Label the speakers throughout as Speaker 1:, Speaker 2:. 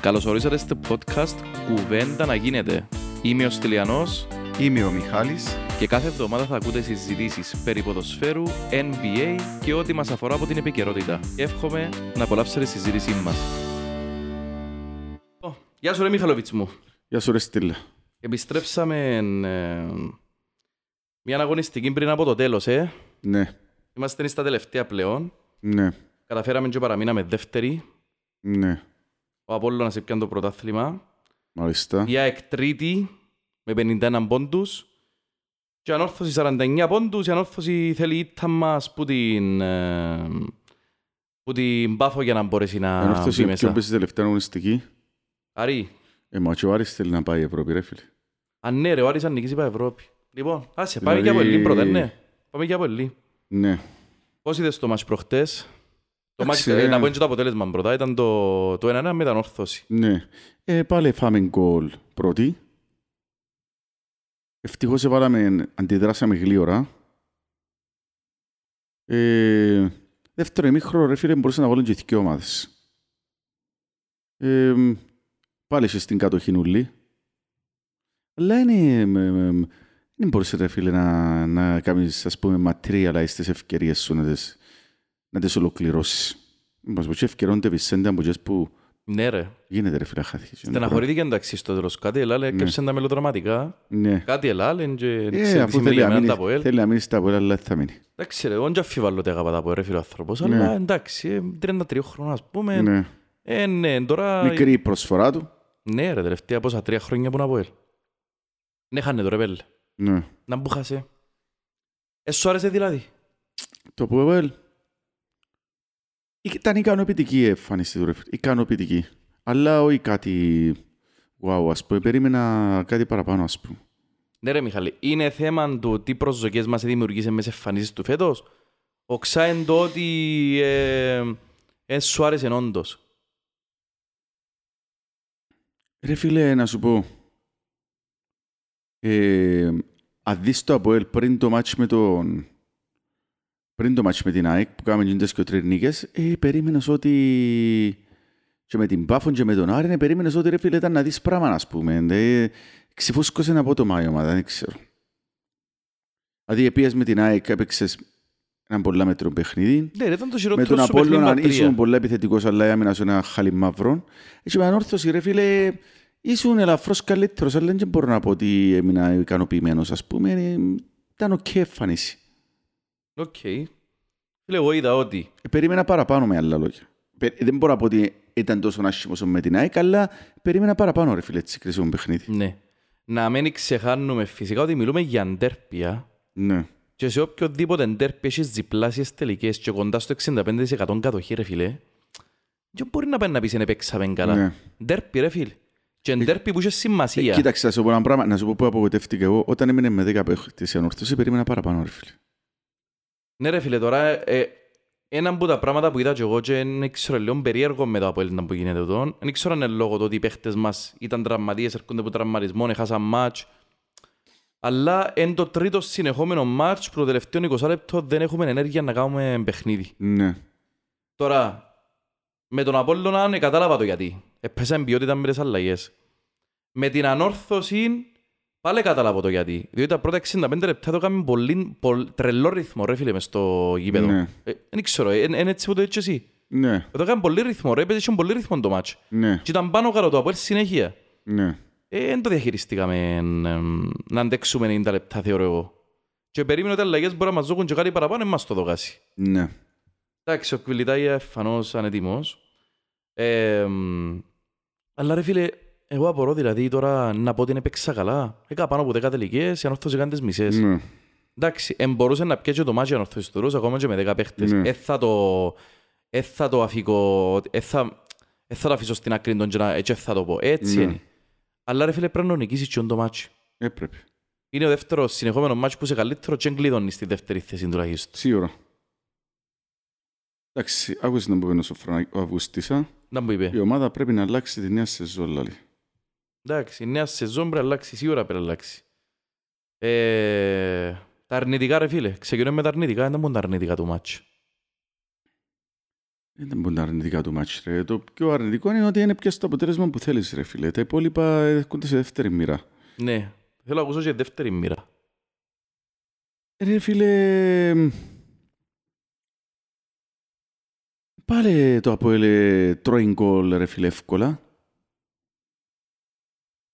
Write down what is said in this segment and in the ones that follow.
Speaker 1: Καλώς ορίσατε στο podcast «Κουβέντα να γίνεται». Είμαι ο Στυλιανός
Speaker 2: Είμαι ο Μιχάλης.
Speaker 1: και κάθε εβδομάδα θα ακούτε συζητήσεις περί ποδοσφαίρου, NBA και ό,τι μας αφορά από την επικαιρότητα. Εύχομαι να απολαύσετε τη συζήτησή μας. Ω, Γεια σου ρε Μιχαλοβίτς μου.
Speaker 2: Γεια σου ρε Στήλα.
Speaker 1: Επιστρέψαμε ε, μια αγωνιστική πριν από το τέλος, ε.
Speaker 2: Ναι,
Speaker 1: Είμαστε στα τελευταία πλέον.
Speaker 2: ναι,
Speaker 1: Καταφέραμε και παραμείναμε δεύτεροι.
Speaker 2: ναι.
Speaker 1: Ο Απόλλωνας έπιανε το πρωτάθλημα.
Speaker 2: Μάλιστα.
Speaker 1: Η ΑΕΚ τρίτη με 51 πόντους. Και η ανόρθωση 49 πόντους. Η ανόρθωση θέλει η ήττα μας που την, ε, που την Πάφο για να μπορέσει να
Speaker 2: Αν αυτό
Speaker 1: μπει
Speaker 2: είναι
Speaker 1: μέσα.
Speaker 2: ποιο πέσει τελευταία αγωνιστική,
Speaker 1: Άρη,
Speaker 2: ε, μα και ο Άρης θέλει να πάει Ευρώπη ρε φίλε.
Speaker 1: αν ναι ρε, ο Άρης αν νικήσει πάει Ευρώπη. Λοιπόν, άσε, πάμε
Speaker 2: Δηλαδή-
Speaker 1: και από Ελλήν πρώτα, ναι. Πάμε και από Ελλήν.
Speaker 2: Ναι.
Speaker 1: Πώς είδες το μάτς προχτές; Το μάτς,
Speaker 2: Εντάξει,
Speaker 1: ε,
Speaker 2: ε.
Speaker 1: να πω και το αποτέλεσμα πρώτα, ήταν το, το 1-1 με την ανόρθωση.
Speaker 2: Ναι. Ε, πάλι φάμε γκολ πρώτη. Ευτυχώς έβαλαμε, αντιδράσαμε γλύωρα. Ε, δεύτερο ημίχρονο ρε φίλε μπορούσαν να βάλουν και οι δυο ομάδες. Ε, πάλι είσαι στην κατοχή νουλή. Αλλά είναι, με- με- δεν μπορούσε ρε φίλε να, να κάνεις ας πούμε materialize τις ευκαιρίες σου να τις, να τις ολοκληρώσεις. Μας πω και ευκαιρώνται Βισέντε από τις που
Speaker 1: Ναι ρε.
Speaker 2: γίνεται ρε φίλε χάθηκε.
Speaker 1: Στεναχωρήθηκε εντάξει στο τέλος. Κάτι ελάλε, έκρυψε τα μελοδραματικά.
Speaker 2: Ναι.
Speaker 1: Κάτι ελάλε και
Speaker 2: Ε,
Speaker 1: τη
Speaker 2: αφού
Speaker 1: σημερινή
Speaker 2: θέλει να
Speaker 1: μέρα
Speaker 2: μείνει,
Speaker 1: τα ΑΠΟΕΛ.
Speaker 2: θέλει να μείνει στα ΑΠΟΕΛ, αλλά δεν θα μείνει.
Speaker 1: Εντάξει ρε, εγώ δεν αφιβάλλω ότι αγαπά τα ΑΠΟΕΛ ρε φίλε ο άνθρωπος,
Speaker 2: Ναι.
Speaker 1: αλλά εντάξει, ε, 33 χρόνια ας πούμε.
Speaker 2: Ναι.
Speaker 1: Ε, ναι, τώρα...
Speaker 2: Μικρή η προσφορά του.
Speaker 1: Ναι ρε, τελευταία πόσα, τρία χρόνια που είναι ΑΠΟΕΛ. Ναι, χάνε το ρε πέλε.
Speaker 2: Ναι.
Speaker 1: Να μου χάσε. Ε, σου άρεσε δηλαδή;
Speaker 2: Το ΑΠΟΕΛ ήταν ικανοποιητική η εμφάνιση του ρε φίλε. Ικανοποιητική. Αλλά όχι κάτι wow, ας πούμε. Περίμενα κάτι παραπάνω, ας πούμε.
Speaker 1: Ναι ρε Μιχαλή, είναι θέμα του τι προσδοκίες μας δημιουργήσε μέσα σε εμφανίσεις του φέτος. Οξά εν το ότι ε, ε, σου άρεσε όντως.
Speaker 2: Ρε φίλε, να σου πω. Ε, αν δεις το ΑΠΟΕΛ πριν το μάτς με τον... Πριν το μάτς με την ΑΕΚ που κάναμε γίνοντες και τρεις νίκες, ε, περίμενες ότι... Και με την Πάφον και με τον Άρη, ε, περίμενες ότι ρε φίλε ήταν να δεις πράγμα, ας πούμε. Ε, ξεφούσκωσε ένα απότομα η ομάδα, δεν ξέρω. Δηλαδή, επίες με την ΑΕΚ, έπαιξες ένα πολλά μέτριο παιχνίδι.
Speaker 1: Ναι ρε, ήταν το
Speaker 2: Με
Speaker 1: χειρότερο
Speaker 2: τον
Speaker 1: σου παιχνίδι
Speaker 2: Απόλλωνα
Speaker 1: πατρία.
Speaker 2: ήσουν πολλά επιθετικός, αλλά η άμυνα σου είναι ένα χάλι μαύρο. Έτσι με Ανόρθωση, ρε φίλε, ήσουν ελαφρώς καλύτερος, αλλά δεν μπορώ να πω ότι έμεινα ικανοποιημένος, ας πούμε. Ε, Ήταν οκ εμφανίση.
Speaker 1: Οκ. Φίλε, εγώ είδα ότι
Speaker 2: Ε, Περίμενα παραπάνω με άλλα λόγια. Πε- Δεν μπορώ να πω ότι ήταν τόσο άσχημο όσο με την ΑΕΚ, αλλά περίμενα παραπάνω, ρε φίλε, έτσι κρίσιμο παιχνίδι.
Speaker 1: ναι, να μην ξεχάνουμε φυσικά ότι μιλούμε για ντέρπια
Speaker 2: Ναι.
Speaker 1: και σε οποιοδήποτε ντέρπι έχεις διπλάσιες τελικές και κοντά στο 65% κατοχή ρε φίλε δεν μπορεί να πάει να πεις είναι παίξαμε καλά.
Speaker 2: Ναι.
Speaker 1: Ντέρπι ρε φίλε. Και ντέρπι που είχε
Speaker 2: Ε,
Speaker 1: σημασία.
Speaker 2: κοίταξε, να σου πω ένα πράγμα, να σου πω που απογοητεύτηκα εγώ. Όταν έμεινε με 10 παίχτες η ανόρθωση, περίμενα παραπάνω, ρε φίλε.
Speaker 1: Ναι ρε φίλε, τώρα ε, ένα από τα πράγματα που είδα και εγώ και δεν ξέρω λίγο περίεργο μετά από Έλληνα που γίνεται εδώ. Δεν ξέρω αν είναι λόγω του ότι οι παίχτες μας ήταν τραυματίες, έρχονται από τραυματισμό, έχασαν μάτς. Αλλά εν το τρίτο συνεχόμενο μάτς, που το τελευταίο 20 λεπτό δεν έχουμε ενέργεια να κάνουμε παιχνίδι.
Speaker 2: Ναι.
Speaker 1: Τώρα, με τον Απόλλωνα ναι, κατάλαβα το γιατί. Έπεσαν ποιότητα με τις αλλαγές. Με την ανόρθωση πάλι κατάλαβα το γιατί. Διότι τα πρώτα 65 λεπτά το έκαμε πολύ, πολύ τρελό ρυθμό ρε φίλε μες στο γήπεδο.
Speaker 2: Ναι.
Speaker 1: Ε, δεν ξέρω, είναι έτσι που το έτσι εσύ.
Speaker 2: Ναι.
Speaker 1: Το έκαμε πολύ ρυθμό ρε, έπαιζε πολύ ρυθμό το μάτς.
Speaker 2: Ναι.
Speaker 1: Και ήταν πάνω κάτω το Απόλλ συνέχεια.
Speaker 2: Ναι.
Speaker 1: Ε, δεν το διαχειριστήκαμε εμ, να αντέξουμε 90 λεπτά θεωρώ εγώ. Και περίμενα ότι οι αλλαγές μπορεί να μας δώσουν και κάτι παραπάνω, δεν μας το δοκάσει.
Speaker 2: Ναι.
Speaker 1: Εντάξει, ο Κβιλιτάια εφανώς ανετοιμός. Ε, μ, αλλά ρε φίλε, εγώ απορώ δηλαδή τώρα να πω ότι είναι παίξα καλά. Έκανα πάνω από 10 τελικές, η ανόρθωση έκανε τις μισές.
Speaker 2: Ναι.
Speaker 1: Εντάξει, εν μπορούσε να πιέσει το μάτσο η ανόρθωση του Ρούς, ακόμα και με 10 παίχτες.
Speaker 2: Ναι.
Speaker 1: Ε, θα το... Ε, θα το αφήκω... Ε, θα... Ε, θα το αφήσω στην άκρη των και να... Έτσι θα το πω. Έτσι
Speaker 2: Ναι.
Speaker 1: είναι. Αλλά ρε φίλε, πρέπει να νικήσεις και το μάτσο.
Speaker 2: Έπρεπε.
Speaker 1: Είναι ο δεύτερος συνεχόμενο μάτσο που είσαι καλύτερο και εγκλειδώνεις στη δεύτερη θέση τουλάχιστον.
Speaker 2: Σίγουρα. Εντάξει, άκουσε να πούμε ο Σοφρανάκη, ο Αυγουστίσα.
Speaker 1: Να μου είπε.
Speaker 2: Η ομάδα πρέπει να αλλάξει τη νέα σεζόν, λάλη.
Speaker 1: Εντάξει, η νέα σεζόν πρέπει να αλλάξει, σίγουρα πρέπει να αλλάξει. Ε, τα αρνητικά ρε φίλε, ξεκινούμε με τα αρνητικά, δεν μόνο τα αρνητικά του μάτσου.
Speaker 2: Δεν μπορεί τα αρνητικά του μάτς, ρε. Το πιο αρνητικό είναι ότι είναι πια στο αποτέλεσμα που θέλεις, ρε φίλε. Τα υπόλοιπα έρχονται σε δεύτερη μοίρα.
Speaker 1: Ναι, θέλω να ακούσω και δεύτερη μοίρα.
Speaker 2: Ρε φίλε... Πάλι το Αποέλ ε, τρώει γκολ, ρε φίλε, εύκολα.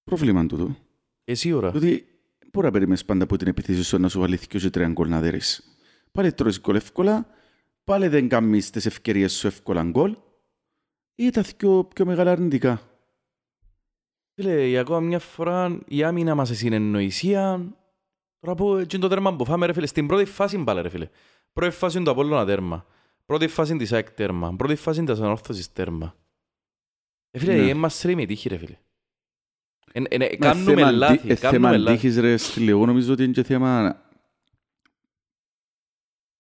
Speaker 2: Πρόβλημα τούτο.
Speaker 1: Εσύ ώρα.
Speaker 2: Ότι μπορεί να περιμένεις πάντα από την επιθέση σου να σου βάλει και και τρία γκολ να δέρεις. Πάλι τρώεις γκολ εύκολα, πάλι δεν κάνεις τις ευκαιρίες σου εύκολα γκολ ή τα πιο, πιο μεγάλα αρνητικά.
Speaker 1: Φίλε, για ακόμα μια φορά η άμυνα μας σε συνεννοησία. Τώρα που έτσι το τέρμα που φάμε ρε φίλε, στην πρώτη φάση πάλι ρε φίλε. Πρώτη φάση είναι το Απόλλωνα τέρμα. Πρώτη φάση της ΑΕΚ τέρμα. Πρώτη φάση της ανόρθωσης τέρμα. Ε, φίλε,
Speaker 2: Ναι.
Speaker 1: ναι. μας ρίμει τύχη ρε φίλε. Ε, ε, ε,
Speaker 2: Μα
Speaker 1: κάνουμε
Speaker 2: θέμα
Speaker 1: λάθη,
Speaker 2: αντί- ε,
Speaker 1: κάνουμε
Speaker 2: θέμα
Speaker 1: λάθη.
Speaker 2: αντίχης, ρε, στήλε. Εγώ νομίζω ότι είναι και θέμα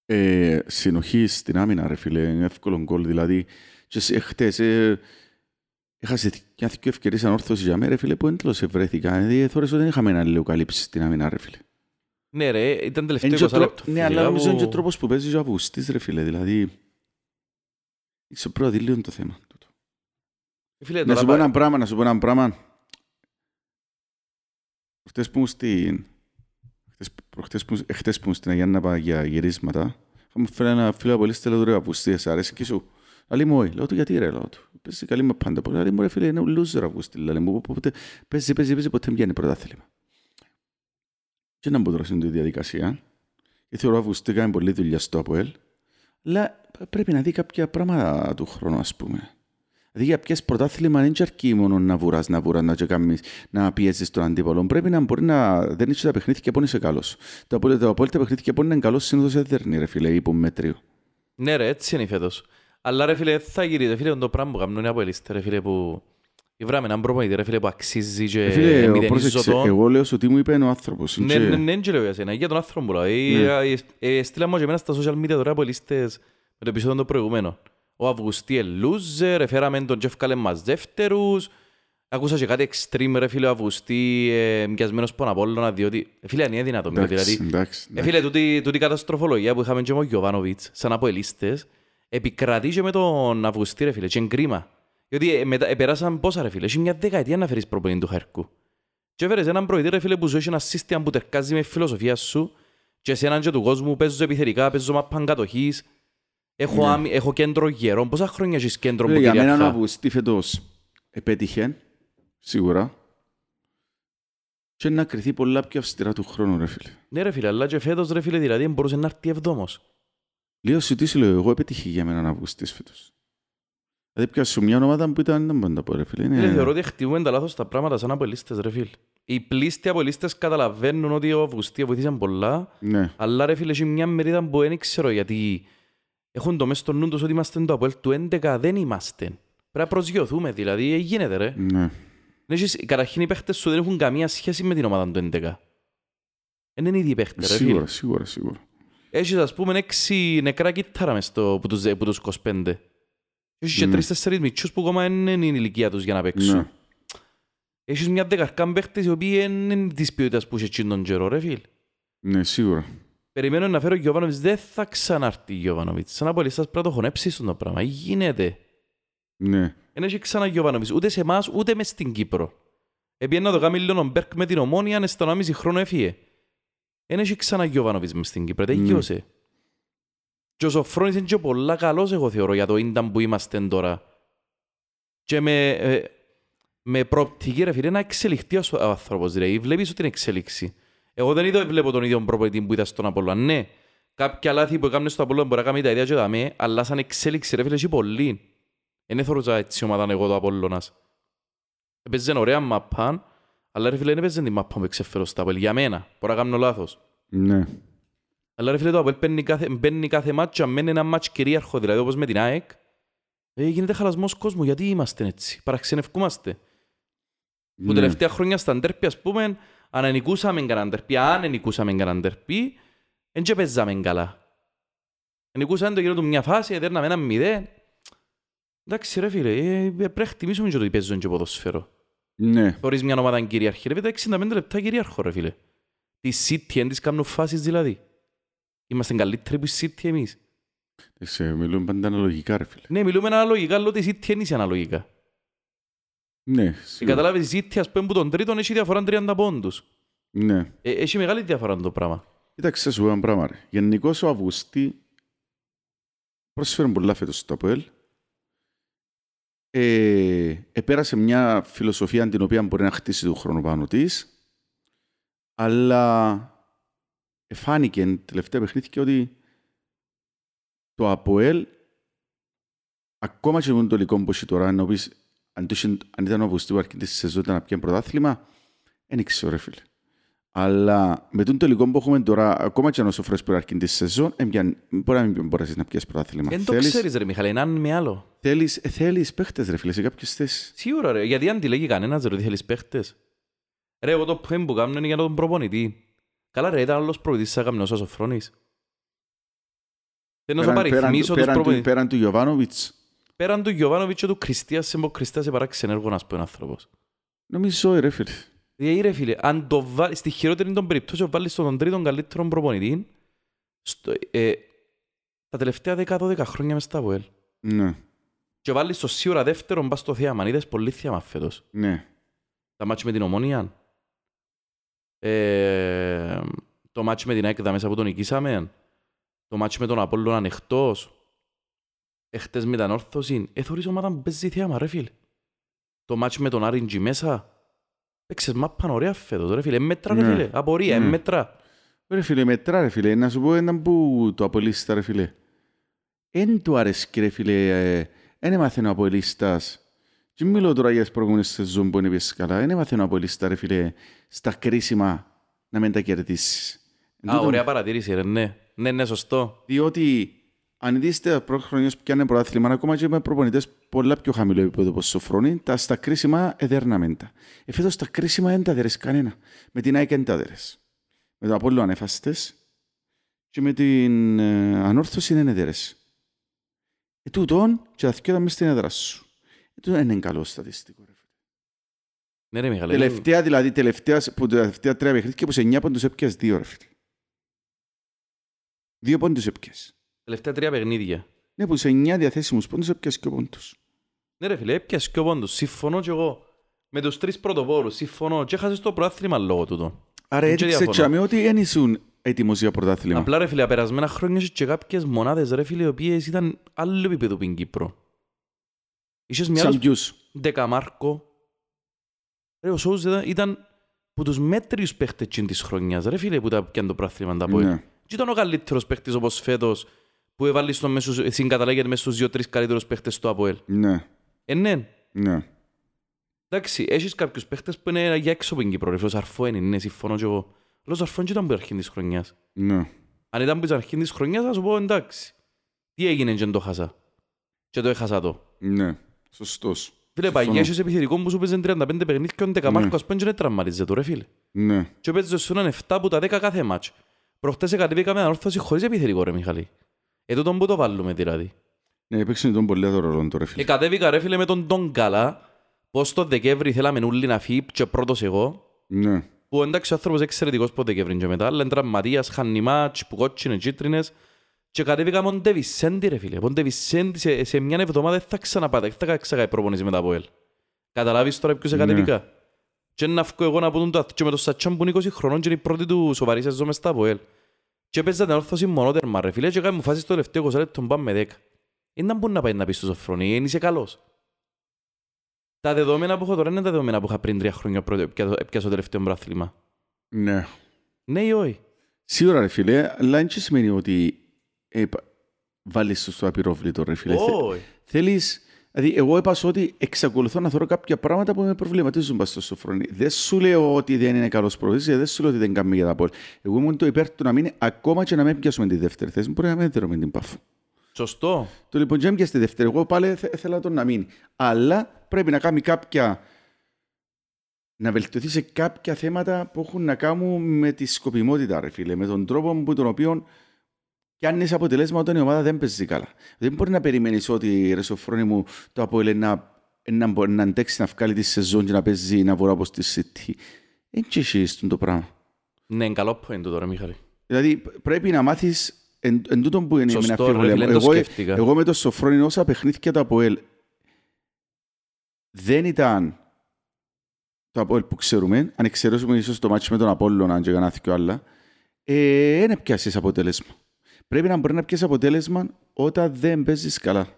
Speaker 2: ε, συνοχής στην άμυνα, ρε φίλε. Είναι εύκολο γκολ, δηλαδή. Και σε- χτες, ε, έχασε μια δυο ευκαιρίες ανόρθωση για μένα, ρε φίλε, που έντλος βρέθηκα. Δηλαδή, θωρείς ότι δεν είχαμε ένα λίγο καλύψη στην άμυνα, ρε φίλε.
Speaker 1: Ναι ρε, ήταν τελευταίο
Speaker 2: Εν και ο
Speaker 1: 20
Speaker 2: τρό-
Speaker 1: λεπτό.
Speaker 2: Ναι,
Speaker 1: φίλε,
Speaker 2: αλλά νομίζω είναι και ο
Speaker 1: κάπου-
Speaker 2: τρόπος που παίζεις ο Αβουστής, ρε φίλε. Δηλαδή, είσαι πρώτη λίγο το θέμα. τούτο.
Speaker 1: Φίλε,
Speaker 2: Να
Speaker 1: τώρα
Speaker 2: σου πω
Speaker 1: πά-
Speaker 2: ένα πράγμα, να σου πω ένα πράγμα. Χτες που ήμουν στην... χτες- προχτές που, εχτες που ήμουν στην Αγιάννα πάω για γυρίσματα, είχαμε φέρει ένα φίλο από λίστα, λέω του ρε Αυγουστίας, αρέσει και σου; Λέει μου, όχι. λέω του γιατί ρε, λέω του. Παίζει καλή με πάντα. Λέει μου ρε φίλε, είναι ο loser Αυγουστή. Λέει μου, οπότε παίζει, παίζει, παίζει, ποτέ μην πιάνει πρωτάθλημα. Και να μπω τώρα στην διαδικασία. Και θεωρώ Αυγουστή κάνει πολλή δουλειά στο ΑΠΟΕΛ. Αλλά πρέπει να δει κάποια πράγματα του χρόνου, ας πούμε. Δηλαδή για ποιες πρωτάθλημα δεν αρκεί μόνο να βουράς, να βουράς, να, και κάνεις, να πιέζεις τον αντίπαλο. Πρέπει να μπορεί να δεν είσαι τα παιχνίδια και πόνοι είσαι καλός. Τα απόλυτα, τα απόλυτα παιχνίδια και πόνοι είναι καλός συνήθως δεν δέρνει ρε φίλε, υπομέτριο.
Speaker 1: Ναι ρε, έτσι είναι φέτος. Αλλά ρε φίλε, δεν θα γυρίσει. Ρε φίλε, το πράγμα που κάνουν οι Αποελίστε, ρε φίλε, που... Βράμε έναν προπονητή, ρε φίλε, που αξίζει και
Speaker 2: Ε, φίλε, εγώ,
Speaker 1: μηδενίζω
Speaker 2: πρόσεξε,
Speaker 1: τον.
Speaker 2: εγώ λέω σου τι μου είπε ο άνθρωπος.
Speaker 1: Ναι,
Speaker 2: και-
Speaker 1: ναι, ναι, δεν λέω για σένα, για τον άνθρωπο που λέω. Ε,
Speaker 2: Ναι.
Speaker 1: ε, ε, Στείλα μου και εμένα στα social media τώρα Αποελίστες με το επεισόδιο το προηγούμενο. Ο Αυγουστή loser, εφέραμε τον και έφκαλε μας δεύτερους. Ακούσας και κάτι extreme ρε φίλε ο Αυγουστή, ε, μοιασμένος πον Απόλλωνα, διότι... Ε, Φίλε, αν είναι δυνατόν,
Speaker 2: Εντάξει,
Speaker 1: δηλαδή...
Speaker 2: εντάξει,
Speaker 1: Ε,
Speaker 2: εντάξει.
Speaker 1: φίλε, τούτη, τούτη καταστροφολογία που είχαμε και με τον Γιωβάνοβιτς, σαν αποελίστες, επικρατεί και με τον Αυγουστή, ρε φίλε, και είναι κρίμα. Διότι ε, μετά, ε, περάσαν πόσα, ρε φίλε, έχει μια δεκαετία να φέρεις προπονητή του Χαρκού. Και έφερες έναν προηγητή, ρε φίλε, που σου έχει ένα σύστημα που τερκάζει με τη φιλοσοφία σου και σε έναν και του κόσμου παίζω επιθετικά, παίζω μάπαν κατοχής, έχω,
Speaker 2: Ναι.
Speaker 1: άμυ, έχω κέντρο γερών. Πόσα χρόνια έχεις κέντρο που
Speaker 2: Φίλε, Για μένα ο
Speaker 1: κυριαρχά.
Speaker 2: Αυγουστή φέτος επέτυχε, σίγουρα. Και να κριθεί πολλά πιο αυστηρά του χρόνου, ρε φίλε.
Speaker 1: Ναι ρε φίλε, αλλά και φέτος ρε φίλε, δηλαδή μπορούσε να έρθει εβδόμος.
Speaker 2: Λέω σου τι σου λέω, εγώ επέτυχε για μένα ο Αυγουστής φέτος. Δηλαδή πια σου μια ομάδα που ήταν, δεν μπορώ να τα πω ρε φίλε.
Speaker 1: Φίλε,
Speaker 2: Είναι...
Speaker 1: θεωρώ ότι χτυπούμε τα λάθος τα πράγματα σαν απολύστες ρε φίλε. Οι πλήστοι απολύστες καταλαβαίνουν ότι ο Αυγουστία βοηθήσαν πολλά,
Speaker 2: Ναι.
Speaker 1: αλλά ρε φίλε έχει μια μερίδα που δεν ξέρω γιατί έχουν το μέσα στο νου τους ότι είμαστε το Αποέλ του 11, δεν είμαστε. Πρέπει να προσγειωθούμε δηλαδή, ε, γίνεται ρε.
Speaker 2: Ναι.
Speaker 1: Έχεις, καταρχήν οι παίχτες σου δεν έχουν καμία σχέση με την ομάδα του 11. Δεν είναι ήδη οι παίχτες ρε φίλε.
Speaker 2: Σίγουρα, σίγουρα, σίγουρα.
Speaker 1: Έχεις ας πούμε έξι νεκρά κύτταρα μες στο, που, τους, που τους 25. Έχεις και
Speaker 2: Ναι.
Speaker 1: τρεις-τέσσερις μητσούς που ακόμα δεν είναι η ηλικία τους για να παίξουν.
Speaker 2: Ναι.
Speaker 1: Έχεις μια δεκαρκά παίχτες οι οποίοι δεν είναι της ποιότητας που είχε εκείνον τον καιρό, ρε φίλ.
Speaker 2: Ναι, σίγουρα.
Speaker 1: Περιμένω να φέρω ο Γιωβάνοβιτς, δεν θα ξανάρθει ο Γιωβάνοβιτς. Σαν απολύστας πρέπει να το χωνέψεις στον το πράγμα. Γίνεται.
Speaker 2: Ναι.
Speaker 1: Δεν έχει ξανά Γιωβάνοβιτς, ούτε σε εμάς, ούτε μες στην Κύπρο. Επειδή να το κάνει λίγο ο Μπέρκ με την ομόνια, είναι στον άμιση χρόνο έφυγε. Δεν έχει ξανά Γιωβάνοβιτς μες στην Κύπρο, τελειώσε. Και ο Σοφρόνης είναι και πολλά καλός, εγώ θεωρώ, για το ίνταν που είμαστε τώρα. Και με, ε, με προοπτική, ρε φίλε, να εξελιχθεί ο σ- ο άνθρωπος, δηλαδή. Βλέπεις ότι είναι εξέλιξη. Εγώ δεν είδα, βλέπω τον ίδιο προπονητή που είδα στον Απόλλωνα. Ναι, κάποια λάθη που έκαμε στον Απόλλωνα μπορεί να κάνει τα ίδια και δαμέ, αλλά σαν εξέλιξη, ρε φίλε, έχει πολύ. Δεν έθωρωσα έτσι ομάδα εγώ το Απόλλωνας. Έπαιζε ωραία μαπά, αλλά ρε φίλε δεν έπαιζε την μαπά που εξέφερω στα Απόλλη. Για μένα, μπορεί να κάνω λάθος.
Speaker 2: Ναι.
Speaker 1: Αλλά ρε φίλε το Απόλλη μπαίνει κάθε, μπαίνει κάθε μάτσο, αν μένει ένα μάτσο κυρίαρχο, δηλαδή όπως με την ΑΕΚ, ε, γίνεται χαλασμός κόσμου. Γιατί είμαστε έτσι, παραξενευκούμαστε. Που
Speaker 2: Ναι.
Speaker 1: τελευταία χρόνια στα ντέρπι, ας πούμε, αν ενικούσαμε κανέναν ντέρπι, αν ενικούσαμε κανέναν ντέρπι, δεν και παίζαμε καλά. Ενικούσαμε το γύρω του μια φάση, έδερναμε ένα μηδέν. Εντάξει ρε φίλε, ε, ε, πρέπει να χτιμήσουμε και το ότι παίζουν και ποδοσφαίρο.
Speaker 2: Ναι.
Speaker 1: Χωρίς μια ομάδα κυρίαρχη. Ρε φίλε, 65 λεπτά κυρίαρχο ρε φίλε. Τη City, δεν τις κάνουν φάσεις δηλαδή. Είμαστε καλύτεροι που η City εμείς.
Speaker 2: Εντάξει, μιλούμε πάντα αναλογικά, ρε φίλε.
Speaker 1: Ναι, μιλούμε αναλογικά, αλλά ότι η City είναι είσαι αναλογικά.
Speaker 2: Ναι,
Speaker 1: Και
Speaker 2: σίγουρα.
Speaker 1: καταλάβεις, η City, ας πούμε, που τον τρίτον έχει διαφορά 30 πόντους.
Speaker 2: Ναι.
Speaker 1: Ε, έχει μεγάλη διαφορά το πράγμα.
Speaker 2: Κοίταξε, σου πω ένα πράγμα. Ρε. Γενικώς ο Αυγουστή πρόσφερε πολλά φέτος στο ΑΠΟΕΛ. Ε, επέρασε μια φιλοσοφία την οποία μπορεί να χτίσει του χρόνου πάνω της, αλλά φάνηκε τελευταία παιχνίδια ότι το ΑΠΟΕΛ ακόμα και με τον τελικό που έχει τώρα, να πεις, αν, το είχε- αν ήταν ο Αυγουστή που αρχίζει τη σεζόν ήταν να πιάνει πρωτάθλημα, δεν ξέρω ρε φίλε. Αλλά με τον τελικό που έχουμε τώρα, ακόμα και αν ο Σοφρές που αρχίζει τη σεζόν, έμπιαν- μπορεί να μην μπορέσεις να πιάσεις πρωτάθλημα.
Speaker 1: Δεν το
Speaker 2: Θέλεις-
Speaker 1: ξέρεις ρε Μιχαλή, έναν με άλλο.
Speaker 2: Θέλεις, ε, θέλεις παίχτες ρε φίλε σε κάποιες θέσεις.
Speaker 1: Σίγουρα ρε, γιατί αν τη λέγει κανένας ρε ότι θέλεις παίχτες. Ρε, εγώ το point που κάνω είναι για τον προπονητή. Καλά ρε, ήταν άλλος προπονητής σαν καμνός ο Σοφρόνης. Θέλω να σου
Speaker 2: Πέραν- πέραν
Speaker 1: παριθμίσω
Speaker 2: του-
Speaker 1: τους
Speaker 2: πέραν του-
Speaker 1: προπονητές.
Speaker 2: Πέραν του Γιωβάνοβιτς,
Speaker 1: Πέραν του Γιωβάνοβιτς και του Κριστίας, σε Κριστίας σε παράξενεργό να πούμε άνθρωπος.
Speaker 2: νομίζω ε, ρε φίλε.
Speaker 1: Δηλαδή ρε φίλε, αν το βάλεις, στη χειρότερη των περιπτώσεων βάλεις τον τρίτον καλύτερο προπονητή, στο, ε, τα τελευταία 10-12 χρόνια μες στα ΒΟΕΛ.
Speaker 2: Ναι,
Speaker 1: Και βάλεις το σίγουρα δεύτερον πας στο θέαμα. Είδες πολύ θέαμα φέτος.
Speaker 2: ναι.
Speaker 1: Τα μάτια με την Ομόνια. Ε, το μάτια με την Έκδα μέσα που τον νικήσαμε. Το μάτια με τον Απόλλωνα ανοιχτός. Εχτες με την Ανόρθωση. Ε, θωρείς ομάδα που παίζει θέαμα ρε φίλε. Το μάτια με τον Άριντζι μέσα. Παίξες μάπαν ωραία φέτος ρε φίλε. Ε, Μέτρα ρε
Speaker 2: Ναι.
Speaker 1: φίλε. Απορία, ε,
Speaker 2: Ναι.
Speaker 1: μέτρα.
Speaker 2: Ρε φίλε, μετρά ρε φίλε. Να σου πω έναν που το απολύστα ρε φίλε. Εν του αρέσκει ρε φίλε. ε, Εν έμαθαινε ο απολύστας. Και μιλώ τώρα για τις προηγούμενες σεζόν που είναι πιες καλά. Εν έμαθαινε ο απολύστας ρε φίλε. Στα κρίσιμα να μην τα κερδίσεις. Εν
Speaker 1: Α,
Speaker 2: τούτον-
Speaker 1: ωραία παρατήρηση ρε, ναι. Ναι, ναι, σωστό.
Speaker 2: Διότι αν δείτε πρώτα χρόνια που πιάνε πρωτάθλημα, ακόμα και με προπονητές πολλά πιο χαμηλό επίπεδο όπως Σοφρόνη, τα στα κρίσιμα εδέρναμε τα. Ε, φέτος στα κρίσιμα δεν τα δέρες κανένα. Με την ΑΕΚ δεν τα δέρες. Με το Απόλλω ανέφαστες και με την ε, ανόρθωση δεν έδερες. Ε, τούτον και τα θυκιότα μες στην έδρα σου. Ε, τούτο δεν είναι καλό στατιστικό. Ρε. φίλε.
Speaker 1: Ναι ρε Μιχαλή.
Speaker 2: Τελευταία, δηλαδή, τελευταία, που τα τελευταία τρία παιχνίδια που σε 9 πόντους έπιας δύο, ρε φίλε. Δύο πόντους έπιας.
Speaker 1: Τελευταία τρία παιχνίδια.
Speaker 2: Ναι, που σε 9 διαθέσιμους πόντους έπιας και ο πόντους.
Speaker 1: Ναι ρε φίλε, έπιασε και ο πόντος. Συμφωνώ κι εγώ. Με τους τρεις πρωτοπόρους. Συμφωνώ. Και έχασες το πρωτάθλημα λόγω τούτο.
Speaker 2: Άρα
Speaker 1: Δεν και
Speaker 2: έδειξε
Speaker 1: διαφωνώ.
Speaker 2: τσάμε ότι δεν ήσουν έτοιμος για πρωτάθλημα.
Speaker 1: Απλά ρε φίλε, τα περασμένα χρόνια είχες και κάποιες μονάδες ρε φίλε, οι οποίες ήταν άλλο επίπεδο που είναι Κύπρο. Είχες μια
Speaker 2: Σαν
Speaker 1: άλλους
Speaker 2: ποιους.
Speaker 1: Δεκαμάρκο. Ρε, ο Σόους ήταν, ήταν που τους μέτριους παίχτες τσιν της χρονιάς, ρε φίλε, που τα πιάνε το πράθλημα τα πόη.
Speaker 2: Ναι.
Speaker 1: Και ήταν ο καλύτερος παίχτης όπως φέτος, που έβαλε στον μέσο, συγκαταλέγεται μέσα στους δύο-τρεις καλύτερους παίχτες του ΑΠΟΕΛ.
Speaker 2: Ναι,
Speaker 1: Ε, ναι.
Speaker 2: ναι.
Speaker 1: Εντάξει, έχεις κάποιους παίχτες που είναι για έξω από την Κύπρο, ρε φίλε, ο Σαρφό είναι, ναι, συμφωνώ και εγώ. Αλλά ο Σαρφό δεν ήταν που αρχήν της χρονιάς.
Speaker 2: Ναι.
Speaker 1: Αν ήταν που ήταν αρχήν της χρονιάς, θα σου πω εντάξει. Τι έγινε και δεν το χάσα. Και το έχασα το.
Speaker 2: Ναι. Σωστός.
Speaker 1: Φίλε,
Speaker 2: Συμφωνώ.
Speaker 1: παγιά έχεις επιθετικό που σου παίζουν 35 παιχνίδια και ο Ντεκαμάρκος, ας πούμε, και δεν τραυματίζεται του, ρε φίλε.
Speaker 2: Ναι.
Speaker 1: Και παίζεις σου έναν 7 από τα 10 κάθε μάτς. Προχτές κατεβήκαμε ανόρθωση χωρίς επιθετικό ρε Μιχαλή. Ε, τούτον που το βάλουμε δηλαδή.
Speaker 2: Ναι, έπαιξε τον πολύ το ρόλο του, ρε
Speaker 1: Ε,
Speaker 2: φίλε.
Speaker 1: κατέβηκα ρε φίλε με τον Τον Καλά, πως το Δεκέμβρη θέλαμε όλοι να φύγει και πρώτος εγώ.
Speaker 2: Ναι.
Speaker 1: Που εντάξει ο άνθρωπος εξαιρετικός από Δεκέμβρη και μετά, αλλά είναι τραυματίας, χάνει μάτς, που κότσινες, κίτρινες. Και κατέβηκα Μοντε Βισέντη ρε φίλε. Μοντε Βισέντη σε, σε μια εβδομάδα δεν θα ξαναπάτε, δεν θα ξανακάει προπονήσει μετά από ελ. Καταλάβεις τώρα ποιος
Speaker 2: Ναι.
Speaker 1: κατέβηκα; Και να βγω εγώ να πούν το και με το Σατσόν που είναι 20 χρονών και είναι η πρώτη του σοβαρή σεζόν μες στα από ελ. Και παίζα την όρθωση μονότερμα ρε φίλε και κάνει μου φάση στο τελευταίο 20 λεπτό πάμε με 10. Είναι να μπορεί να πάει να πεις στο Σοφρονί, είναι είσαι καλός. Τα δεδομένα που έχω τώρα είναι τα δεδομένα που είχα πριν τρία χρόνια πρώτο έπιασα έπιασα το τελευταίο μπράθλημα.
Speaker 2: Ναι.
Speaker 1: Ναι ή όχι;
Speaker 2: Σίγουρα, ρε φίλε, αλλά δεν σημαίνει ότι ε, πα- βάλεις το στο απειρόβλητο, ρε φίλε. Θε-
Speaker 1: Όχι.
Speaker 2: Θέλεις, δηλαδή εγώ είπα σου ότι εξακολουθώ να θεωρώ κάποια πράγματα που με προβληματίζουν πας στο σοφρόνι. Δεν σου λέω ότι δεν είναι καλός προπονητής, δεν σου λέω ότι δεν κάνει για τα πόλη. Εγώ ήμουν το υπέρ του να μείνει ακόμα και να μην πιάσουμε τη δεύτερη θέση. Μπορεί να μην δέρουμε την πάφο.
Speaker 1: Σωστό.
Speaker 2: Το λοιπόν και έμπιασε τη δεύτερη. Εγώ πάλι θε- θέλω τον να μείνει. Αλλά πρέπει να κάνει κάποια. να βελτιωθεί σε κάποια θέματα που έχουν να κάνουν με τη σκοπιμότητα, ρε φίλε. Με τον τρόπο που τον οποίο πιάνει αποτελέσμα όταν η ομάδα δεν παίζει καλά. Δεν μπορεί να περιμένεις ότι ρε Σοφρόνη μου το Αποέλ να, να, μπορεί να αντέξει να βγάλει τη σεζόν και να παίζει να βορρά από τη City. Δεν έχει το πράγμα.
Speaker 1: Ναι, καλό point το τώρα, Μιχαλή.
Speaker 2: Δηλαδή πρέπει να μάθεις εν, εν τούτον που είναι η
Speaker 1: Σωστό, ρε
Speaker 2: αμφιβολία
Speaker 1: φίλε,
Speaker 2: μου.
Speaker 1: δεν το
Speaker 2: Εγώ,
Speaker 1: σκέφτηκα.
Speaker 2: εγώ με το Σοφρόνι όσα παιχνίδια το ΑΠΟΕΛ δεν ήταν το ΑΠΟΕΛ που ξέρουμε, αν εξαιρέσουμε ίσως το μάτσο με τον Απόλλωνα και κανένα και άλλα, ε, δεν πιάσεις αποτέλεσμα. Πρέπει να μπορεί να πιάσεις αποτέλεσμα όταν δεν παίζεις καλά.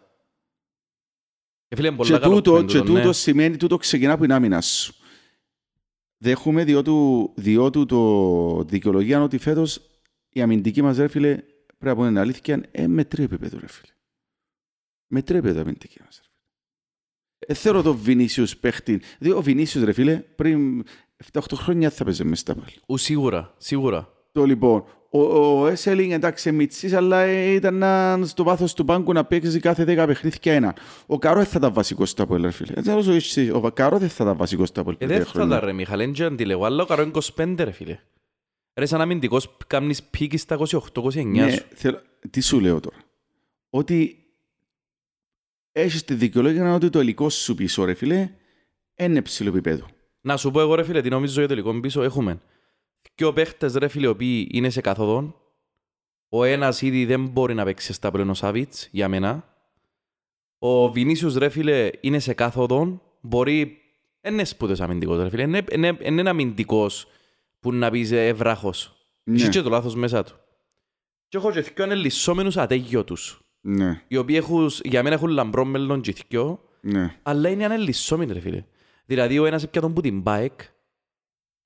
Speaker 1: Ε, φίλε, είναι πολλά
Speaker 2: Και
Speaker 1: καλό
Speaker 2: τούτο,
Speaker 1: point
Speaker 2: και
Speaker 1: τούτο, ναι.
Speaker 2: τούτο σημαίνει τούτο ξεκινά από την άμυνα σου. Δέχομαι διότι, διότι το δικαιολογία ότι φέτος η αμυντική μας ρε φίλε πρέπει να πούμε την αλήθεια ε, με τρία επίπεδο ρε φίλε. Με τρία επίπεδο αμυντική μας ρε φίλε. Ε, θέλω το Βινίσιους παίχτη. Διότι ο Βινίσιους ρε φίλε πριν 7-8 χρόνια θα παίζει μες στα πάλι.
Speaker 1: Ου, σίγουρα, σίγουρα.
Speaker 2: Το λοιπόν, ο, ο Έσελινγκ εντάξει μητσής, αλλά ε, ήταν να- στο βάθος του πάγκου να παίξει κάθε 10 παιχνίδια ένα. Ο Καρό δεν θα ήταν βασικός στο Απόελ, ρε φίλε. Έτσι όπως ο Ισης, Ο Καρό δεν θα ήταν βασικός στο Απόελ.
Speaker 1: Ε, δεν θα τα ρε Μιχαλ, δεν ξέρω αν τη λέγω, αλλά ο καρό είναι 25 ρε φίλε. Ρε σαν αμυντικός κάνεις πίκη στα 28-29
Speaker 2: Ναι,
Speaker 1: σου.
Speaker 2: θέλω, τι σου λέω τώρα. Ότι έχεις τη δικαιολόγια ότι το υλικό σου πίσω, ρε φίλε, είναι ψηλό επίπεδο.
Speaker 1: Να σου πω εγώ ρε φίλε, τι νομίζω για το υλικό πίσω έχουμε. Και παίχτες ρε φίλε, οι οποίοι είναι σε καθοδόν. Ο ένας ήδη δεν μπορεί να παίξει στα πλέον ο Σάβιτς, για μένα. Ο Βινίσιους ρε φίλε είναι σε κάθοδον. Μπορεί... Δεν είναι σπούδος αμυντικός ρε φίλε. Είναι, είναι, είναι ένα αμυντικός που να πεις ε, ευράχος.
Speaker 2: Ναι,
Speaker 1: Έχει και το λάθος μέσα του. Και έχω και δυο ανελισσόμενους ατέγιωτους.
Speaker 2: ναι,
Speaker 1: Οι οποίοι έχουν, για μένα έχουν λαμπρό μέλλον και δυο,
Speaker 2: ναι.
Speaker 1: αλλά είναι ανελισσόμενοι ρε φίλε. Δηλαδή ο ένας έπιατον που την μπάεκ,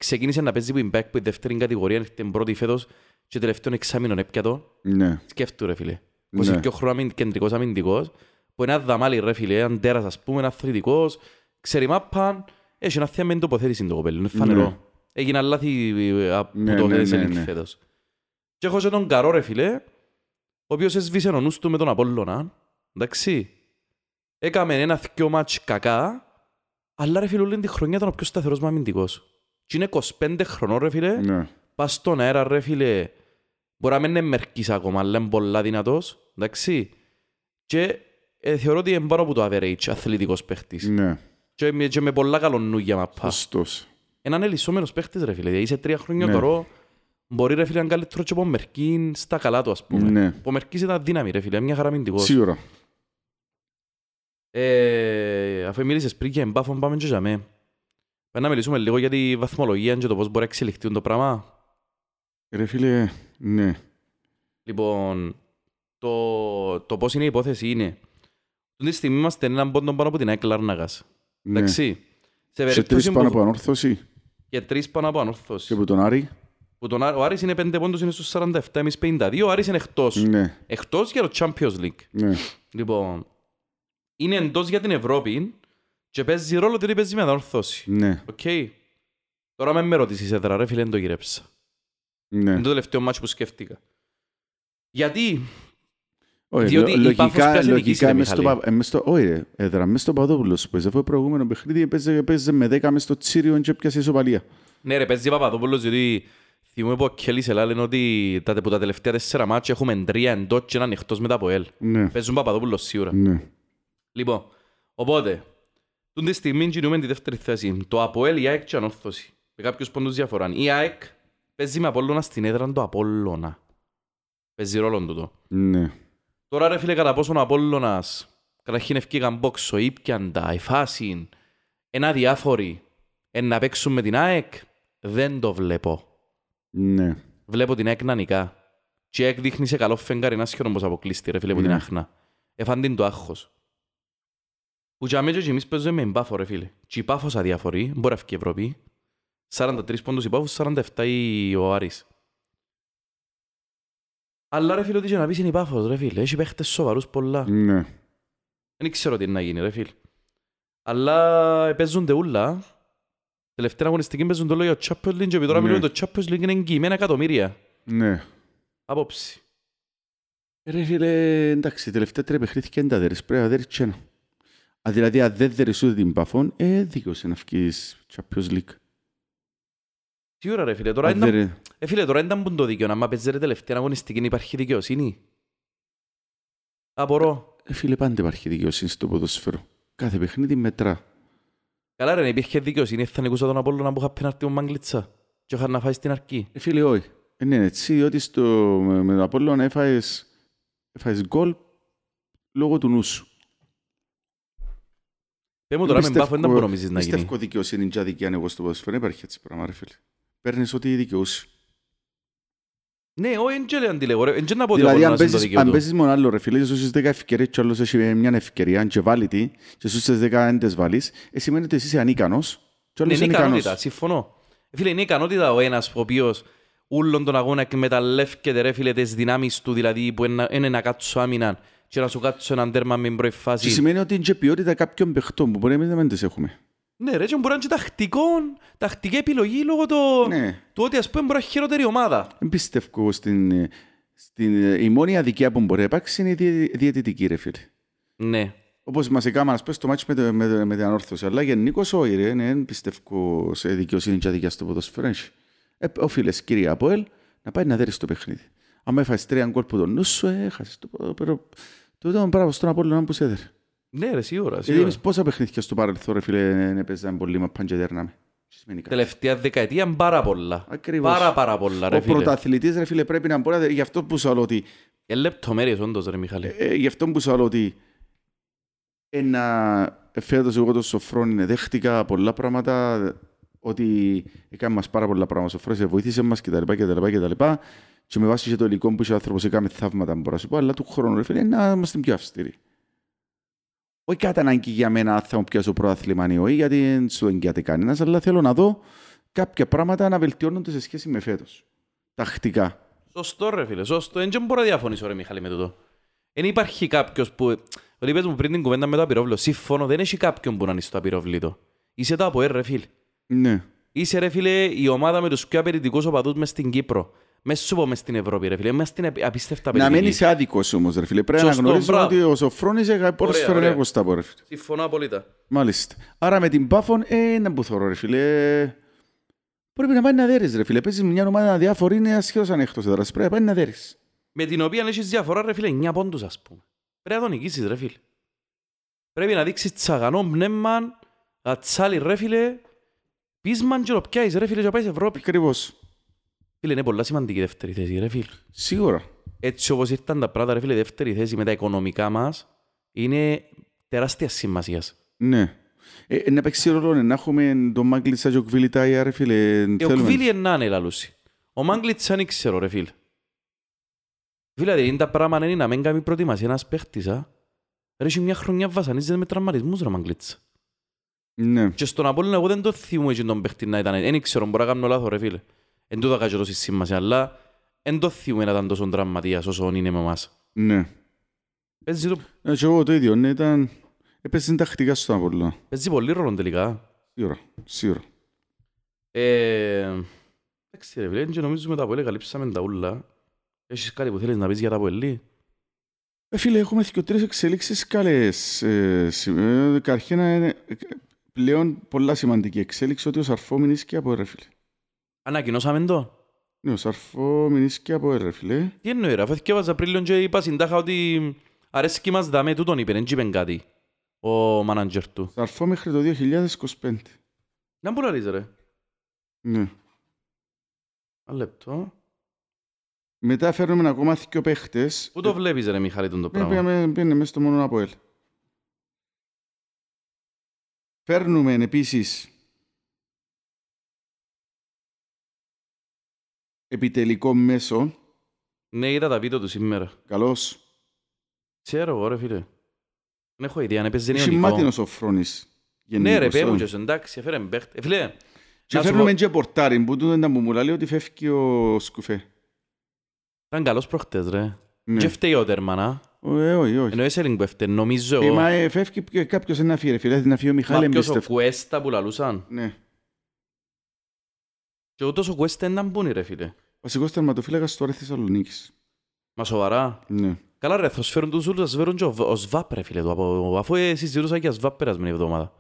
Speaker 1: ξεκίνησε να παίζει που την μπάεκ που η δεύτερη κατηγορία, είναι την πρώτη φέτος και τελευταίο εξάμεινο έπιατο.
Speaker 2: ναι.
Speaker 1: Σκέφτου ρε φίλε.
Speaker 2: Ναι.
Speaker 1: 22 χρόνια αμυν- κεντρικός αμυντικός, που είναι ένα δαμάλι ρε φίλε, έναν τέρας ας πούμε, ένα αθλητικός, ξέρει μάπαν, έχει ένα θέμα με την τοποθέτηση το κοπέλι, είναι φανερό.
Speaker 2: Ναι.
Speaker 1: Έγιναν λάθη ε, από
Speaker 2: Ναι,
Speaker 1: το
Speaker 2: ναι,
Speaker 1: έδεσε
Speaker 2: ναι,
Speaker 1: λίγη
Speaker 2: ναι.
Speaker 1: φέτος. Και έχω και τον Καρό ρε φίλε, ο οποίος έσβησε ο νους του με τον Απόλλωνα, εντάξει. Έκαμε ένα θκιο μάτς κακά, αλλά ρε φίλε όλη τη χρονιά ήταν ο πιο σταθερός μου αμυντικός. Και είναι 25 χρονών ρε φίλε,
Speaker 2: ναι.
Speaker 1: πας στον αέρα ρε φίλε, μπορεί να μην είναι μερκής ακόμα, αλλά είναι πολλά δυνατός, εντάξει. Και ε, θεωρώ ότι είναι πάνω από το average αθλητικός παίχτης.
Speaker 2: ναι.
Speaker 1: Και, με- και με πολλά καλό νου για μαπά.
Speaker 2: Σωστός.
Speaker 1: Έναν ελισσόμενος παίχτης ρε φίλε, δηλαδή είσαι τρία χρόνια
Speaker 2: Ναι.
Speaker 1: τώρα, μπορεί ρε φίλε να είναι καλύτερο και από Μερκίν στα καλά του ας πούμε.
Speaker 2: Ναι.
Speaker 1: Ο Μερκής ήταν δύναμη ρε φίλε, μια χαρά αμυντικός.
Speaker 2: Σίγουρα.
Speaker 1: Ε, αφού μίλησες πριν για εμπάφων, πάμε και για μέ. Πρέπει να μιλήσουμε λίγο για τη βαθμολογία και το πώς μπορεί να εξελιχθεί το πράγμα.
Speaker 2: Ρε φίλε, ναι.
Speaker 1: Λοιπόν, το, το πώς είναι η υπόθεση είναι. Αυτή τη στιγμή είμαστε έναν πόντο πάνω από την ΑΕΚ Λάρναγας.
Speaker 2: ναι.
Speaker 1: Εντάξει. Σε
Speaker 2: Σε τρεις
Speaker 1: περίπτωση
Speaker 2: πάνω
Speaker 1: που...
Speaker 2: από ανόρθωση
Speaker 1: Και τρεις πάνω από
Speaker 2: και
Speaker 1: ανόρθωση.
Speaker 2: από τον Άρη.
Speaker 1: Που τον, Άρη- ο Άρης είναι 5 πόντους, είναι στους 47, εμείς 52. Ο Άρης είναι εκτός.
Speaker 2: Ναι,
Speaker 1: Εκτός για το Champions League.
Speaker 2: ναι.
Speaker 1: Λοιπόν, είναι εντός για την Ευρώπη και παίζει ρόλο ότι παίζει με ανόρθωση.
Speaker 2: Ναι,
Speaker 1: Οκ. Τώρα με με ρωτήσεις έδρα, ρε φίλε, δεν το γυρέψα.
Speaker 2: ναι.
Speaker 1: Είναι το τελευταίο μάτσο που σκέφτηκα. Γιατί,
Speaker 2: Όχι,
Speaker 1: Διότι
Speaker 2: λο-
Speaker 1: η Πάφος
Speaker 2: λογικά,
Speaker 1: πέρασε νικήσει,
Speaker 2: λογικά
Speaker 1: ρε
Speaker 2: μες στο,
Speaker 1: Μιχάλη.
Speaker 2: Πα- ε, μες στο, όχι ρε, έδρα, μες στο Παδόπουλος που έφερε προηγούμενο παιχνίδι έπαιζε, έπαιζε με 10 μες στο Τσίριο και έπιασε ισοπαλία.
Speaker 1: ναι ρε, παίζει Παπαδόπουλος, διότι θυμούμαι που ο Κέλλης ελάλε ότι τα, που τα τελευταία τέσσερα μάτια έχουμε τρία εντός και έναν εκτός μετά από ελ.
Speaker 2: Ναι,
Speaker 1: Παίζουν Παπαδόπουλος σίγουρα.
Speaker 2: ναι,
Speaker 1: Λοιπόν, οπότε, τούν τη στιγμή κινούμε τη δεύτερη θέση. Το ΑΠΟΕΛ, η ΑΕΚ και η Ανόρθωση. Με κάποιους πόντους διαφορά. Η ΑΕΚ παίζει με Απόλλωνα στην έδρα του Απόλλωνα. Παίζει ρόλο τούτο.
Speaker 2: ναι.
Speaker 1: Τώρα ρε φίλε κατά πόσον ο Απόλλωνας καταρχήν ευκήγαν μπόξο, ήπιαντα, η φάση, ένα διάφοροι, εν να παίξουν με την ΑΕΚ, δεν το βλέπω.
Speaker 2: Ναι,
Speaker 1: Βλέπω την ΑΕΚ να νικά. Και η ΑΕΚ δείχνει σε καλό φεγγάρι ένα σχεδόν πως αποκλείστη ρε φίλε από την
Speaker 2: Ναι.
Speaker 1: άχνα. Εφάν την το άγχος. Που για μένα και εμείς παίζουμε με μπάφο ρε φίλε. Και η πάφος αδιαφορεί, μπορεί να φύγει η Ευρώπη. 43 πόντους η πάφος, 47 η- ο Άρης. Αλλά ρε φίλε, ό,τι και να πεις είναι η πάφος ρε φίλε. Έχει παίχτες σοβαρούς πολλά.
Speaker 2: ναι.
Speaker 1: Δεν ξέρω τι είναι να γίνει, ρε φίλ. Αλλά παίζονται ούλα. Τελευταία αγωνιστική παίζονται όλα για το Champions League και επειδή τώρα
Speaker 2: Ναι.
Speaker 1: μιλούμε το Champions League είναι εγγυημένα εκατομμύρια.
Speaker 2: Ναι.
Speaker 1: Απόψη.
Speaker 2: Ρε φίλε, εντάξει, τελευταία τρία παιχνίδια είναι τα δέρεις, πρέπει να δέρεις και ένα. Α, δηλαδή, αν δεν δέρεις ούτε την Παφών, ε, δίκαιος να βγεις Champions League.
Speaker 1: Τι ώρα ρε φίλε, τώρα
Speaker 2: Αν
Speaker 1: ήταν...
Speaker 2: δεν-
Speaker 1: Ε, φίλε, τώρα ήταν που το δίκαιο, να μα παίζει ρε τελευταία αγωνιστική υπάρχει δικαιοσύνη. Απορώ.
Speaker 2: Ε, φίλε, πάντα υπάρχει δικαιοσύνη στο ποδοσφαίρο. Κάθε παιχνίδι μετρά.
Speaker 1: Καλά ρε, να υπήρχε δικαιοσύνη, θα νικούσα τον Απόλλωνα που είχα πέναρτη ο Μάγκλητσα και είχα να φάει στην αρκή.
Speaker 2: Ε, φίλε, όχι. Ε, Ναι, έτσι, διότι στο, με, με το Απόλλωνα έφαες, έφαες γκολ λόγω του νου σου.
Speaker 1: Πες μου τώρα με μπάφο, δεν μπορώ νομίζεις να γίνει.
Speaker 2: Πιστεύω δικαιοσύνη και αδικία εγώ στο ποδοσφαίρο. Δεν υπάρχει έτσι πράγμα, ρε φίλε. Παίρνεις ό,τι δικαιούσε.
Speaker 1: Ναι, όχι, εν και αντιλέγω, ρε. Εν και να πω ότι
Speaker 2: Δηλαδή,
Speaker 1: ο
Speaker 2: αν
Speaker 1: Απόλλωνας είναι το
Speaker 2: παίζεις,
Speaker 1: δικαίω
Speaker 2: αν
Speaker 1: του.
Speaker 2: παίζεις μόνο άλλο, ρε φίλε, και σου στις 10 ευκαιρίες και ο άλλος έχει μια ευκαιρία και βάλει τη και σου στις 10 δεν τις βάλεις, ε, σημαίνει ότι εσύ είσαι ανίκανος και ο
Speaker 1: Ναι,
Speaker 2: άλλος
Speaker 1: είναι
Speaker 2: είναι
Speaker 1: ικανότητα,
Speaker 2: ικανός.
Speaker 1: συμφωνώ. Ε, Φίλε, είναι ικανότητα ο ένας ο οποίος ούλον τον αγώνα εκμεταλλεύκεται ρε φίλε τις δυνάμεις του, δηλαδή που είναι είναι να κάτσω άμυνα και να σου κάτσω έναν τέρμα με πρώτη
Speaker 2: Και
Speaker 1: φάση.
Speaker 2: σημαίνει ότι είναι και ποιότητα κάποιων παιχτών που μπορεί εμείς να μην τις έχουμε.
Speaker 1: Ναι ρε, και μπορεί να είναι και τακτικό, τακτική επιλογή λόγω το...
Speaker 2: Ναι.
Speaker 1: του ότι ας πούμε μπορεί να έχει χειρότερη ομάδα.
Speaker 2: Δεν πιστεύω στην, ε, στην... ε, Η μόνη αδικία που μπορεί να υπάρξει είναι η διε- διαιτητική, ρε φίλε.
Speaker 1: Ναι.
Speaker 2: Όπως μας έκαναν, ας πούμε, στο μάτσο με, το- με, το- με την ανόρθωση. Αλλά γενικώς όχι, ρε. Ναι, δεν πιστεύω σε δικαιοσύνη και αδικία στο ποδοσφαίρο. έχει. Ε, οφείλες, κύριε Αποέλ, να πάει να δέρεις το παιχνίδι. Αν έφασες τρία γκολ που τον νου σου, ε, έχασες το ποδοσφαίρο. Τούτο είναι μπράβο στον Απόλλωνα που σε έδερε.
Speaker 1: Ναι ρε, σίγουρα,
Speaker 2: Γιατί
Speaker 1: σίγουρα.
Speaker 2: εμείς πόσα παιχνίδια στο παρελθόν, ρε φίλε, ε, παίζαμε πολύ μα πάνε και δέρναμε. Τι σημαίνει κάτι.
Speaker 1: Τελευταία δεκαετία είναι πάρα πολλά.
Speaker 2: Ακριβώς.
Speaker 1: Πάρα πάρα πολλά ρε
Speaker 2: Ο
Speaker 1: φίλε.
Speaker 2: πρωταθλητής, ρε φίλε, πρέπει να μπορεί να... Γι' αυτό που σου λέω ότι
Speaker 1: Ε, λεπτομέρειες όντως ρε Μιχάλη.
Speaker 2: Ε, γι' αυτό που σου λέω ότι ένα φέτος εγώ το Σοφρόνι δέχτηκα πολλά πράγματα ότι έκανε μας πάρα πολλά πράγματα ο Σοφρόνης, βοήθησε μας κτλ. κτλ, κτλ. Και με βάση και το υλικό που είχε ο άνθρωπος έκαμε θαύματα μπορώ να σου πω, αλλά του χρόνου ρε φίλε να είμαστε πιο αυστηροί. Όχι κατά ανάγκη για μένα αν θα μου πιάσω πρωτάθλημα ή όχι, γιατί δεν σου εγγυάται κανένας, αλλά θέλω να δω κάποια πράγματα να βελτιώνονται σε σχέση με φέτος. Τακτικά.
Speaker 1: Σωστό ρε φίλε, σωστό. Δεν μπορώ να διαφωνήσω ρε Μιχάλη με τούτο. Δεν υπάρχει κάποιος που... Ότι είπες μου πριν την κουβέντα με το απειρόβλητο. Σύμφωνο, δεν έχει κάποιον που να είναι στο απειρόβλητο. Είσαι το ΑΠΟΕΡ ρε φίλε.
Speaker 2: Ναι.
Speaker 1: Είσαι ρε φίλε η ομάδα με τους πιο απαιτητικούς οπαδούς μες στην Κύπρο. Μες σου πω μες στην Ευρώπη ρε φίλε. Μες στην απει- απίστευτα
Speaker 2: Να μην
Speaker 1: απαιτητική.
Speaker 2: είσαι άδικος όμως, ρε φίλε. Πρέπει να
Speaker 1: Σωστό,
Speaker 2: γνωρίζουμε
Speaker 1: μπράβο.
Speaker 2: ότι ο Σοφρόνης έχει ποδοσφαίρο
Speaker 1: ωραία.
Speaker 2: έργο στα πω, ρε φίλε.
Speaker 1: Συμφωνώ απολύτα.
Speaker 2: Μάλιστα. Άρα με την Πάφον, ε, να που θωρώ, ρε φίλε. Πρέπει να πάει να δέρεις, ρε φίλε. Παίζεις με μια ομάδα διάφορη, είναι ασχέτως αν εκτός έδρας. Πρέπει να πάει να δέρεις.
Speaker 1: Με την οποία έχεις διαφορά ρε φίλε 9 πόντους ας πούμε. Πρέπει να τον νικήσεις ρε φίλε. Πρέπει να δείξεις τσαγανό πνεύμα, ατσάλι ρε φίλε. Πείσμαν και το πιάσεις ρε φίλε και να πάεις σε Ευρώπη.
Speaker 2: Ακριβώς.
Speaker 1: Φίλε είναι πολλά σημαντική η δεύτερη θέση ρε φίλε.
Speaker 2: Σίγουρα.
Speaker 1: Έτσι όπως ήρθαν τα πράγματα ρε φίλε, η δεύτερη θέση με τα οικονομικά μας είναι τεράστια σημασία.
Speaker 2: Ναι. Ε, ε, να παίξει ρόλο ε, να έχουμε τον Μάγκλητσα και ο Κβιλιτάια, ρε φίλε.
Speaker 1: Και ο Κβίλι ενάνε λαλούσι. Ο Μάγκλητς δεν ξέρω ρε φίλε. Φίλε, δηλαδή τα πράγματα είναι να μην κάνει προετοιμασία ένας παίχτης, α. Ρε, έχει μια χρονιά βασανίζεται με τραυματισμούς ρε Μάγκλητς.
Speaker 2: Ναι.
Speaker 1: Και στον Απόλλωνα εγώ δεν το θυμούμαι και τον παίχτη να ήταν. Δεν ξέρω, μπορεί να κάνω λάθος ρε φίλε. Εν τούτα κάνω τόση σημασία, αλλά δεν το θυμούμαι να ήταν τόσο τραυματίας όσο είναι με εμάς.
Speaker 2: Ναι.
Speaker 1: Παίζει, το...
Speaker 2: Ε, και εγώ το ίδιο, ναι, ήταν... Έπαιζε τακτικά στον Απόλλωνα.
Speaker 1: παίζει πολύ ρόλο τελικά.
Speaker 2: Σίγουρα. Σίγουρα.
Speaker 1: Ε, Εντάξει ρε φίλε, και νομίζουμε τα πολύ καλύψαμε τα ούλα. Έχεις κάτι που θέλεις να πεις για τα πολύ.
Speaker 2: Ε, φίλε, έχουμε και τρεις εξελίξεις καλές. Ε, σι- ε, Καρχένα είναι ε, πλέον πολλά σημαντική εξέλιξη ότι ο Σαρφό μηνίσκει από ρε φίλε.
Speaker 1: Ανακοινώσαμε το.
Speaker 2: Ναι, ο Σαρφό μηνίσκει από ρε φίλε.
Speaker 1: Τι εννοεί ρε, αφού θυκεύαζα Απρίλιον και είπα συντάχα ότι αρέσκει μας δάμε, τούτον είπε, δεν είπεν κάτι. Ο μάναντζερ του.
Speaker 2: Σαρφό μέχρι το 2025.
Speaker 1: Να μπορεί να λύσει ρε.
Speaker 2: Ναι.
Speaker 1: Ένα λεπτό.
Speaker 2: Μετά φέρνουμε ακόμα δύο παίχτες.
Speaker 1: Πού το βλέπεις ρε Μιχάλη τον το
Speaker 2: Ναι,
Speaker 1: πράγμα;
Speaker 2: πήγαμε, πήγαινε μέσα στο μόνο από ελ. Φέρνουμε επίσης επιτελικό μέσο.
Speaker 1: Ναι, είδα τα βίντεο του σήμερα.
Speaker 2: Καλός.
Speaker 1: Ξέρω εγώ ρε φίλε. Δεν έχω ιδέα, αν έπαιζε
Speaker 2: Έχει
Speaker 1: νεονικό.
Speaker 2: μάτινος ο Φρόνης.
Speaker 1: Ναι ρε,
Speaker 2: γενικώς,
Speaker 1: πέ μου
Speaker 2: ε.
Speaker 1: και σου, εντάξει, έφερε παίχτη. Ε, Φίλε,
Speaker 2: Και
Speaker 1: να σου
Speaker 2: φέρνουμε
Speaker 1: πω-
Speaker 2: και πορτάρι που τούτο ήταν που μου λέει ότι φεύγει ο Σκουφέ.
Speaker 1: ήταν καλός προχτές ρε.
Speaker 2: Ναι.
Speaker 1: Και φταίει ο τερμανά.
Speaker 2: Ε, όχι, όχι.
Speaker 1: Ενώ έσαι που έφταιγε, νομίζω
Speaker 2: Ε,
Speaker 1: εγώ.
Speaker 2: Μα ε, φεύγει και κάποιος να φύγει, ρε φίλε. Να φύγει ο Μιχάλη
Speaker 1: Μα ποιος ο
Speaker 2: εμπιστεύω.
Speaker 1: Κουέστα που λαλούσαν.
Speaker 2: Ναι.
Speaker 1: Και ούτως ο Κουέστα ήταν πούνε ρε φίλε.
Speaker 2: Βασικός τερματοφύλακας του Ρε Θεσσαλονίκης.
Speaker 1: Μα σοβαρά.
Speaker 2: Ναι.
Speaker 1: Καλά ρε, θα σου φέρουν τους ούλους, θα σου φέρουν και ο, ο ΣΒΑΠ ρε φίλε του. από- Αφού ε, συζητούσα και για ΣΒΑΠ περασμένη εβδομάδα.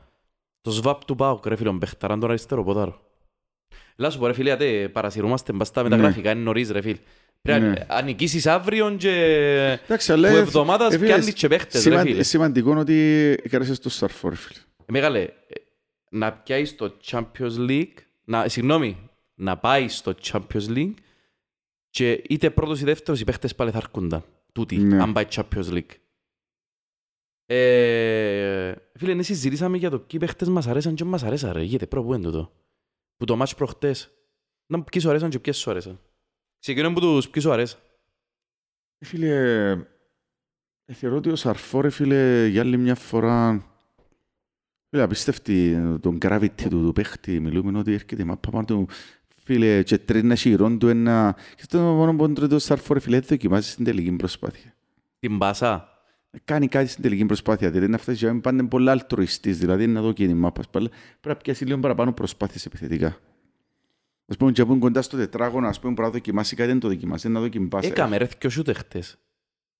Speaker 1: Το ΣΒΑΠ του πάω ρε φίλε, ο Μπεχταράν τον αριστερό ποδάρο. Λά σου πω ρε φίλε, άτε παρασυρούμαστε μπας τα
Speaker 2: Ναι.
Speaker 1: μεταγραφικά, είναι νωρίς ρε φίλε. Πρέπει
Speaker 2: Ναι.
Speaker 1: να νικήσεις αύριο και
Speaker 2: Εντάξει, αλλά...
Speaker 1: που εβδομάδας
Speaker 2: ε, φίλε,
Speaker 1: πιάνεις και παίχτες ρε
Speaker 2: σημαν-
Speaker 1: φίλε.
Speaker 2: Σημαντικό είναι ότι έκανες στο Σαρφό, ρε φίλε.
Speaker 1: Ε, Μεγάλε, ε, να πιάσεις στο Champions League, να, συγγνώμη, να πάει στο Champions League Και είτε πρώτος ή δεύτερος οι παίχτες πάλι θα αρκούνταν. Τούτοι,
Speaker 2: Ναι.
Speaker 1: αν πάει Champions League. Ε, φίλε, ναι, συζητήσαμε για το ποιοι παίχτες μας αρέσαν και μας αρέσαν ρε. Γιατί προ που είναι τούτο; Που το μάτς προχτές. Να ποιοι σου αρέσαν και ποιες σου αρέσαν. Ξεκινώ που τους ποιοι σου αρέσαν.
Speaker 2: Ε, Φίλε, ε, θεωρώ ότι ο Σαρφό, ρε φίλε, για άλλη μια φορά... Φίλε, απίστευτη τον gravity του, του παίχτη. Μιλούμε ότι έρχεται η μάπα πάνω του. Φίλε, και τρίνα χειρόν του ένα... Και στο μόνο που τρώει το Σαρφό, ρε φίλε, δεν δοκιμάζεις στην τελική προσπάθεια.
Speaker 1: Την πάσα;
Speaker 2: Κάνει κάτι στην τελική προσπάθεια. Δηλαδή να φτάσει για να πάνε πολλά αλτρουιστής. Δηλαδή να δω και η μάπα. Πρέπει να πιάσει λίγο παραπάνω προσπάθειες επιθετικά. Ας πούμε, και που είναι κοντά στο τετράγωνο, ας πούμε, πρέπει να δοκιμάσει κάτι, δεν το δοκιμάσει, να δοκιμάσει.
Speaker 1: Έκαμε ρε δυο σούτ χτες.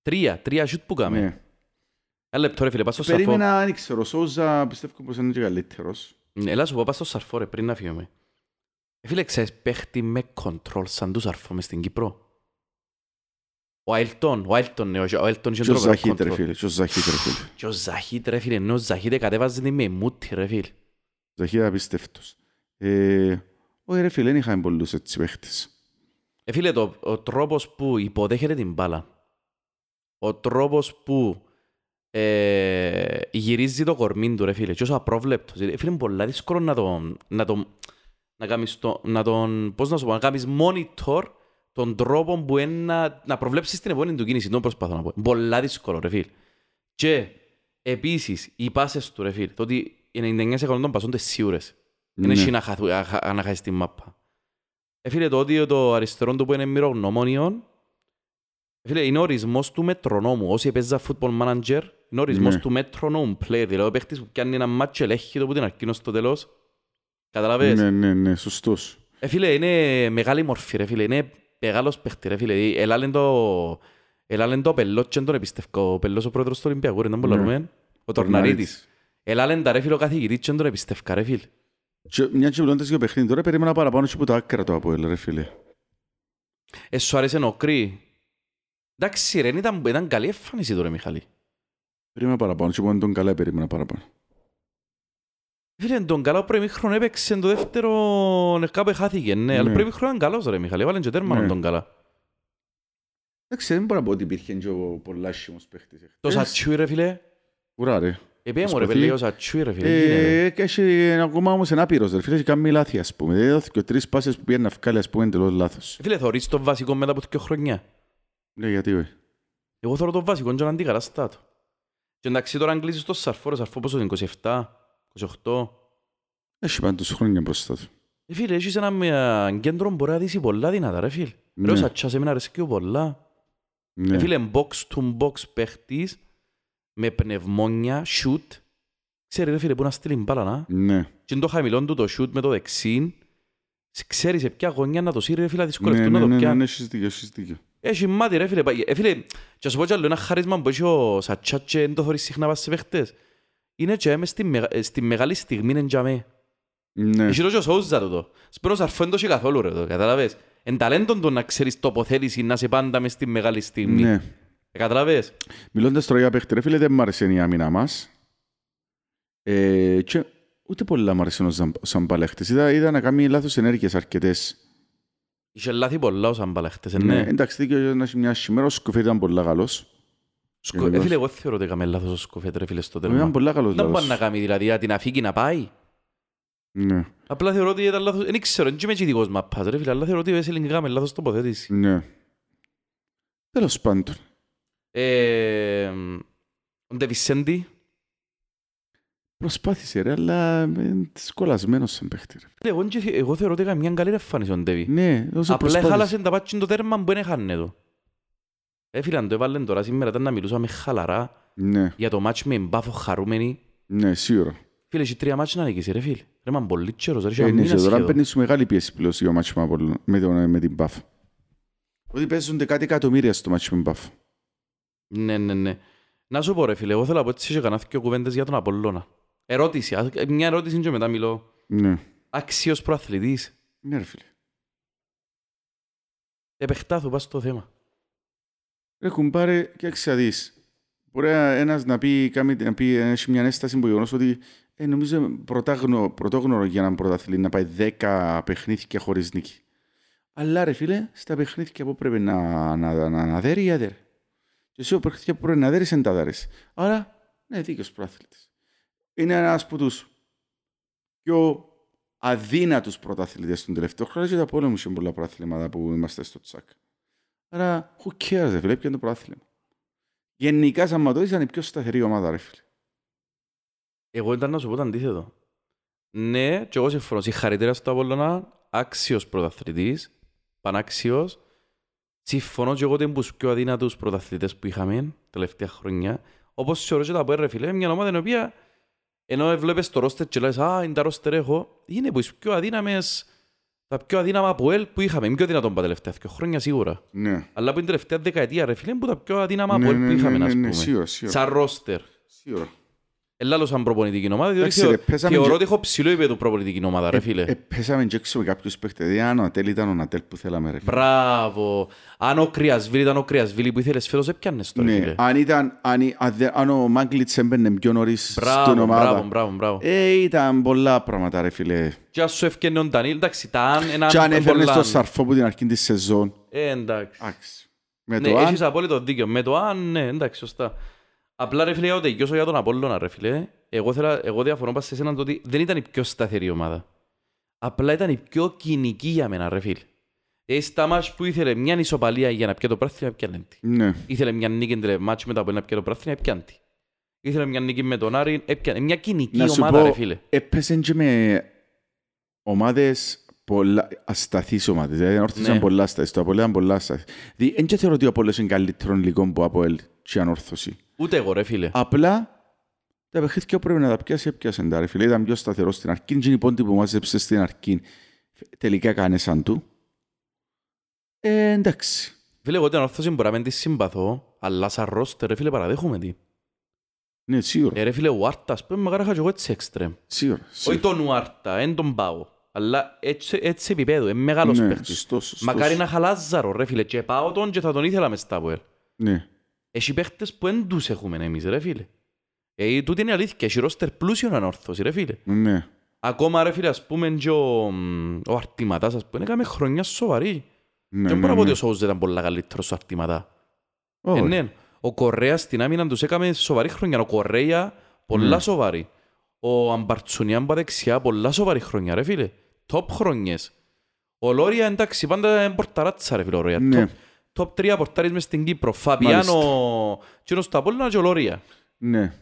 Speaker 1: Τρία, τρία σούτ που κάμε.
Speaker 2: Ναι.
Speaker 1: Ένα λεπτό ρε φίλε, πας στο σαρφό.
Speaker 2: Περίμενα, δεν ξέρω, Σόουζα πιστεύω πως είναι και καλύτερος.
Speaker 1: Ναι, Έλα σου πω, πας στο σαρφό ρε, πριν να φύγουμε. Ε, Φίλε, ξέρεις, παίχτη με κοντρόλ σαν τους σαρφό μες στην Κύπρο. Ο Αιλτόν, ο Αιλτόν, ναι, ο Αιλτόν είχε
Speaker 2: Και ο
Speaker 1: τρομερό
Speaker 2: Ζαχίτ, ρε
Speaker 1: κοντρόλ.
Speaker 2: φίλε, και ο Ζαχίτ, ρε φίλε.
Speaker 1: Και ο Ζαχίτ ρε φίλε, ενώ ο Ζαχίτ κατέβαζε την με μούτι ρε φίλε.
Speaker 2: Ζαχίτ απίστευτος. Ε, Όχι ρε φίλε, δεν είχαμε πολλούς έτσι παίχτες.
Speaker 1: Ε, φίλε, το, ο τρόπος που υποδέχεται την μπάλα, ο τρόπος που ε, γυρίζει το κορμί του, ρε φίλε, και όσο απρόβλεπτος, ε, φίλε, είναι πολύ δύσκολο να τον, να τον, να κάνεις το, να τον, πώς να σου πω, να κάνεις monitor τον τρόπο που είναι να, να προβλέψεις την επόμενη του κίνηση, τον προσπαθώ να πω. Πολλά δύσκολο, ρε φίλε. Και επίσης, οι πάσες του, ρε φίλε, το ότι οι 99% των πασών είναι σίγουρες. Δεν
Speaker 2: Ναι.
Speaker 1: έχει να χαθού- να χα- να χάσει την μάπα. Ε, φίλε, το ότι το αριστερό του που είναι μυρογνωμόνιον, ε, φίλε, είναι ο ορισμός του μετρονόμου. Όσοι παίζα football manager, είναι ο ορισμός
Speaker 2: Ναι.
Speaker 1: του metronome player. Δηλαδή, ο παίχτης που κάνει ένα μάτσο ελέγχει το που την αρχή στο τέλος. Καταλαβες;
Speaker 2: Ναι, ναι, ναι, σωστός.
Speaker 1: Ε, φίλε, είναι μεγάλη μορφή, ρε φίλε. Είναι μεγάλος παίχτη, ρε φίλε. Δηλαδή, Ελάλεν το... Ελάλεν το πελό και δεν τον εμπιστεύω. Ο πελός ο πρόεδρος του Ολυμπιακού, ρε, δεν
Speaker 2: Ναι.
Speaker 1: μπορούμε. Ο Τορναρίτης. Ελάλεν τα ρε φίλε ο καθηγητής και δεν τον εμπιστεύκα, ρε φίλε.
Speaker 2: Και Μια και μιλώντας για το παιχνίδι, τώρα περίμενα παραπάνω και από τα άκρα το Αποέλ, ρε φίλε.
Speaker 1: Ε, σου άρεσε ο Κρύ. Εντάξει ρε, ήταν, ήταν καλή εμφάνιση του ρε Μιχάλη.
Speaker 2: Περίμενα παραπάνω και από τον καλά περίμενα παραπάνω.
Speaker 1: Φίλε, τον καλά ο προημίχρονο έπαιξε το δεύτερο ε, κάπου χάθηκε, ναι. Αλλά
Speaker 2: Ναι.
Speaker 1: ο προημίχρονο ήταν καλός ρε Μιχάλη, έβαλε και τέρμα
Speaker 2: Ναι.
Speaker 1: τον καλά.
Speaker 2: Εντάξει, δεν μπορώ να πω ότι υπήρχε και ο πολλά άσχημος παίχτης.
Speaker 1: Το
Speaker 2: εχθές.
Speaker 1: Σατσούι ρε φίλε.
Speaker 2: Ουρά ρε.
Speaker 1: Επίε μου ρε
Speaker 2: Προσπαθεί.
Speaker 1: παιδί ο Σατσούι ρε φίλε. τι είναι, ρε.
Speaker 2: Ε, και έχει ακόμα όμως ένα άπειρος, ρε φίλε, και κάνει λάθη, ας πούμε. Δεν έδωθηκε ο τρεις πάσες που πήγαινε να βγάλει, ας πούμε, εντελώς λάθος.
Speaker 1: Ε, Φίλε, θωρείς το βασικό μετά από δύο χρονιά.
Speaker 2: Ναι, γιατί όχι.
Speaker 1: Εγώ θωρώ το βασικό και να αντικαταστά το. Και εντάξει τώρα αν κλείσεις το σαρφό, ρε σαρφό πόσο είναι, 27, 28.
Speaker 2: Έχει πάντως χρόνια μπροστά του.
Speaker 1: Ε, φίλε, έχεις ένα μια κέντρο που μπορεί να δεις πολλά δυνατά ρε φίλε. Ρε ο
Speaker 2: Ναι.
Speaker 1: Σατσάς εμένα αρέσκει πολλά.
Speaker 2: Ναι.
Speaker 1: Ε, φίλε, box to box παίχτης με πνευμόνια, shoot. Ξέρει ρε φίλε που να στείλει μπάλα να.
Speaker 2: Ναι.
Speaker 1: Και είναι το χαμηλό του το shoot με το δεξί. Ξέρεις σε ποια γωνιά να το σύρει ρε φίλε,
Speaker 2: Ναι,
Speaker 1: δυσκολευτούν
Speaker 2: ναι,
Speaker 1: να το
Speaker 2: ναι, ναι,
Speaker 1: πιάνει.
Speaker 2: ναι, έχεις δίκιο, έχεις δίκιο.
Speaker 1: Έχει μάτι ρε φίλε. Ε, φίλε, και να σου πω κι άλλο ένα χάρισμα που έχει ο Σατσάτ και δεν το θωρείς συχνά πας σε παίχτες. Είναι και μες στη, μεγα- ε, στη μεγάλη στιγμή είναι για μέ.
Speaker 2: Ναι.
Speaker 1: Έχει το και ο Σόουζα το. Σπέρος αρφό δεν το έχει καθόλου ρε το, καταλαβες. Εν ταλέντον το να ξέρεις τοποθέτηση να σε πάντα μες στη μεγάλη στιγμή.
Speaker 2: Ναι.
Speaker 1: Ε, Καταλαβες.
Speaker 2: Μιλώντας τώρα για παίχτη, ρε φίλε, δεν μ' άρεσε η άμυνα μας. Ε, και ούτε πολλά μ' άρεσε ο Ζαμ- ο Σαμπαλέχτης. Είδα, είδα να κάνει λάθος ενέργειες αρκετές.
Speaker 1: Είχε λάθη πολλά ο Σαμπάλα χτες, ε,
Speaker 2: Ναι.
Speaker 1: ναι.
Speaker 2: Εντάξει, δίκιο να έχει μια σημέρα, ο Σκουφέ ήταν πολλά καλός.
Speaker 1: Σκο- Ε, φίλε, εγώ θεωρώ ότι έκαμε λάθος ο Σκοφέτ ρε φίλε στο
Speaker 2: Ήταν
Speaker 1: τέρμα.
Speaker 2: πολλά καλός
Speaker 1: Δεν μπορεί
Speaker 2: λάθος.
Speaker 1: να κάνει δηλαδή, να την αφήκει να πάει.
Speaker 2: Ναι,
Speaker 1: Απλά θεωρώ ότι ήταν λάθος, δεν ξέρω, δεν είμαι και ειδικός μαπάς ρε φίλε, αλλά θεωρώ ότι εσύ έκαμε λάθος τοποθέτηση.
Speaker 2: ναι. Τέλος πάντων.
Speaker 1: Ε, Ο Ντεβισέντη,
Speaker 2: Προσπάθησε ρε, αλλά είναι σκολασμένος σαν παίχτη. ρε.
Speaker 1: Φίλε, εγώ, και- εγώ θεωρώ ότι έκανε μια καλή εμφάνιση ο Ντεβι.
Speaker 2: Ναι, όσο
Speaker 1: Απλά
Speaker 2: προσπάθησε.
Speaker 1: χάλασε τα πάτια το τέρμα που δεν έχανε το. Ε, φίλε, αν το έβαλαν τώρα σήμερα ήταν να μιλούσαμε χαλαρά
Speaker 2: Ναι,
Speaker 1: για το μάτσο με μπάφο χαρούμενοι.
Speaker 2: ναι, σίγουρα.
Speaker 1: Φίλε, έχει τρία μάτια να νικήσεις ρε φίλε. Ρε, μα πολύ τσέρος, ρε, είχε
Speaker 2: Ε,
Speaker 1: ένα
Speaker 2: ναι,
Speaker 1: μήνα
Speaker 2: και τώρα
Speaker 1: σχεδόν.
Speaker 2: παίρνεις σου μεγάλη πίεση πλέον στο μάτσο με, Απολλώνα- με, τον- με την Μπαφ. Ότι παίζονται κάτι εκατομμύρια στο μάτσο με Μπαφ.
Speaker 1: Ναι, ναι, ναι. Να σου πω ρε φίλε, εγώ θέλω να πω έτσι και κανένα δυο κουβέντες για τον Απολλώνα. Ερώτηση, α- μια ερώτηση και μετά μιλώ.
Speaker 2: Ναι.
Speaker 1: Άξιος προαθλητής.
Speaker 2: Ναι, ρε φίλε.
Speaker 1: Επεχτάθου, πας στο θέμα.
Speaker 2: Ρε κουμπάρε και εξαδείς. Μπορεί ένας να πει, κάνει- να πει να έχει μια ένσταση που γεγονός ότι ε, νομίζω πρωτόγνωρο, πρωτόγνωρο για έναν πρωταθλητή να πάει 10 παιχνίδια χωρίς νίκη. Αλλά ρε φίλε, στα παιχνίδια που πρέπει να, να, να, να δέρει, αδέρει. Και εσύ ο παιχνίδια που πρέπει να δέρεις, δεν τα δέρεις. Άρα, ναι, δίκαιος προαθλητής. Είναι ένας από τους πιο αδύνατους πρωταθλητές των τελευταίων χρόνων και τα πόλεμου σε πολλά προαθλήματα που είμαστε στο τσακ. Άρα, who cares, ρε φίλε, ποιο είναι το προάθλημα. Γενικά, σαν μα το ήταν η πιο σταθερή ομάδα, ρε φίλε.
Speaker 1: Εγώ ήταν να σου πω το αντίθετο. Ναι, και εγώ συμφωνώ. Συγχαρητήρια στο Απόλλωνα, άξιος πρωταθλητής, πανάξιος. Συμφωνώ και εγώ ότι είναι από τους πιο αδύνατους πρωταθλητές που είχαμε τελευταία χρόνια. Όπως θεωρώ και τα πω, ρε φίλε, μια ομάδα την οποία ενώ βλέπεις το ρόστερ και λες «Α, είναι τα ρόστερ έχω», είναι από τις πιο αδύναμες, τα πιο αδύναμα από ελ που είχαμε. Είναι πιο δυνατόν τα τελευταία δύο χρόνια σίγουρα.
Speaker 2: Ναι.
Speaker 1: Αλλά που είναι τελευταία δεκαετία, ρε φίλε, είναι από τα πιο αδύναμα
Speaker 2: Ναι,
Speaker 1: από ελ
Speaker 2: ναι,
Speaker 1: που είχαμε,
Speaker 2: ναι,
Speaker 1: ας
Speaker 2: ναι,
Speaker 1: πούμε.
Speaker 2: σίγουρα, σίγουρα.
Speaker 1: Σαν ρόστερ.
Speaker 2: Σίγουρα.
Speaker 1: Ελλάδος σαν προπονητική ομάδα, διότι
Speaker 2: Εντάξει,
Speaker 1: θεω-
Speaker 2: ρε, πέσαμε
Speaker 1: θεωρώ
Speaker 2: και-
Speaker 1: ότι έχω ψηλό επίπεδο προπονητική ομάδα, ρε φίλε.
Speaker 2: Ε, πέσαμε και έξω με κάποιους παίχτες. Δηλαδή, αν ο Ατέλ ήταν ο Ατέλ που θέλαμε, ρε φίλε.
Speaker 1: Μπράβο. Αν ο Κρυασβίλη ήταν ο Κρυασβίλη που ήθελες φέτος, έπιανες το, ρε
Speaker 2: Ναι,
Speaker 1: φίλε.
Speaker 2: αν, ήταν, αν, η- αν, δε- αν ο Μάγκλιτς έμπαινε πιο νωρίς στην
Speaker 1: Μπράβο, μπράβο,
Speaker 2: ομάδα.
Speaker 1: μπράβο, μπράβο.
Speaker 2: Ε, ήταν πολλά πράγματα, ρε φίλε.
Speaker 1: Και ας σου έφτιανε ο Ντανίλ, εντάξει, τα αν ένα
Speaker 2: Και αν έφερνες
Speaker 1: πολλά-
Speaker 2: το σαρφό που την αρχή της σεζόν.
Speaker 1: Ε, εντάξει.
Speaker 2: Εντάξει. Με
Speaker 1: Ναι,
Speaker 2: το αν,
Speaker 1: έχεις απόλυτο δίκιο. Με το αν, ναι, εντάξει, σωστά. Απλά ρε φίλε, εγώ τελειώσω για τον Απόλλωνα, ρε φίλε. Εγώ, θέλα, εγώ διαφωνώ πας σε εσέναν το ότι δεν ήταν η πιο σταθερή ομάδα. Απλά ήταν η πιο κοινική για μένα, ρε φίλε. Ε, στα μάτς που ήθελε μια ισοπαλία για να πιει το πράθυμα, πιάνε τη.
Speaker 2: ναι.
Speaker 1: Ήθελε μια νίκη entre μάτς μετά από να πιει το πράθυμα, πιάνε τη. Ήθελε μια νίκη με τον Άρη, έπιανε. Μια κοινική
Speaker 2: Να σου
Speaker 1: ομάδα, ρε
Speaker 2: πω,
Speaker 1: φίλε.
Speaker 2: έπαιζε και με ομάδες πολλά ασταθείς ομάδες. Δηλαδή, όρθωσαν
Speaker 1: Ναι.
Speaker 2: πολλά ασταθείς. Το Απόλλωνα ήταν πολλά ασταθείς. Δηλαδή, δεν και θεωρώ ότι ο Απόλλωνας είναι καλύτερο λίγο που από ελ και ανόρθωση.
Speaker 1: Ούτε εγώ, ρε φίλε.
Speaker 2: Απλά τα παιχνίδια που πρέπει να τα πιάσει, έπιασε τα ρε φίλε. Ήταν πιο σταθερό στην αρχή. Και η πόντη που μάζεψε στην αρχή τελικά κάνες σαν του. Ε, εντάξει.
Speaker 1: Φίλε, εγώ την ορθώση μπορεί να μην τη συμπαθώ, αλλά σαν ρόστερ, ρε φίλε, παραδέχομαι τη.
Speaker 2: Ναι, σίγουρα.
Speaker 1: Ε, ρε φίλε, ο Άρτας, που με χαράχα και εγώ έτσι εξτρέμ.
Speaker 2: Σίγουρα.
Speaker 1: Όχι τον Ουάρτα, εν τον Πάο. Αλλά έτσι, έτσι επίπεδο, είναι μεγάλος
Speaker 2: ναι,
Speaker 1: παίχτης.
Speaker 2: σωστός, σωστός.
Speaker 1: Μακάρι να χαλάζαρο, ρε φίλε, και πάω τον και θα τον ήθελα μες στα Αποέλ.
Speaker 2: Ναι.
Speaker 1: Έχει παίχτες που δεν τους έχουμε εμείς, ρε φίλε. Ε, τούτη είναι η αλήθεια, έχει ρόστερ πλούσιο ανόρθωση, ρε φίλε.
Speaker 2: Ναι.
Speaker 1: Ακόμα, ρε φίλε, ας πούμε, και ο, μ, ο Αρτηματάς, ας πούμε, έκαμε χρονιά σοβαρή.
Speaker 2: Ναι,
Speaker 1: Και
Speaker 2: ναι,
Speaker 1: δεν μπορώ να πω ότι
Speaker 2: ναι.
Speaker 1: ο Σόουζ ήταν πολλά καλύτερος στο Αρτηματά. Ε,
Speaker 2: Όχι.
Speaker 1: ναι. Ο Κορέα στην άμυνα τους έκαμε σοβαρή χρονιά. Ο Κορέα πολλά
Speaker 2: Ναι.
Speaker 1: σοβαρή. Ο Αμπαρτσουνιάν από δεξιά πολλά σοβαρή χρονιά ρε φίλε. Top χρονιές. Ο Λόρια εντάξει πάντα είναι πορταράτσα ρε φίλε ο Λόρια.
Speaker 2: Ναι.
Speaker 1: Top, top 3 πορτάρις μες στην Κύπρο. Φαπιάνο, κοινός στο Απόλλωνα και ο Λόρια.
Speaker 2: Ναι.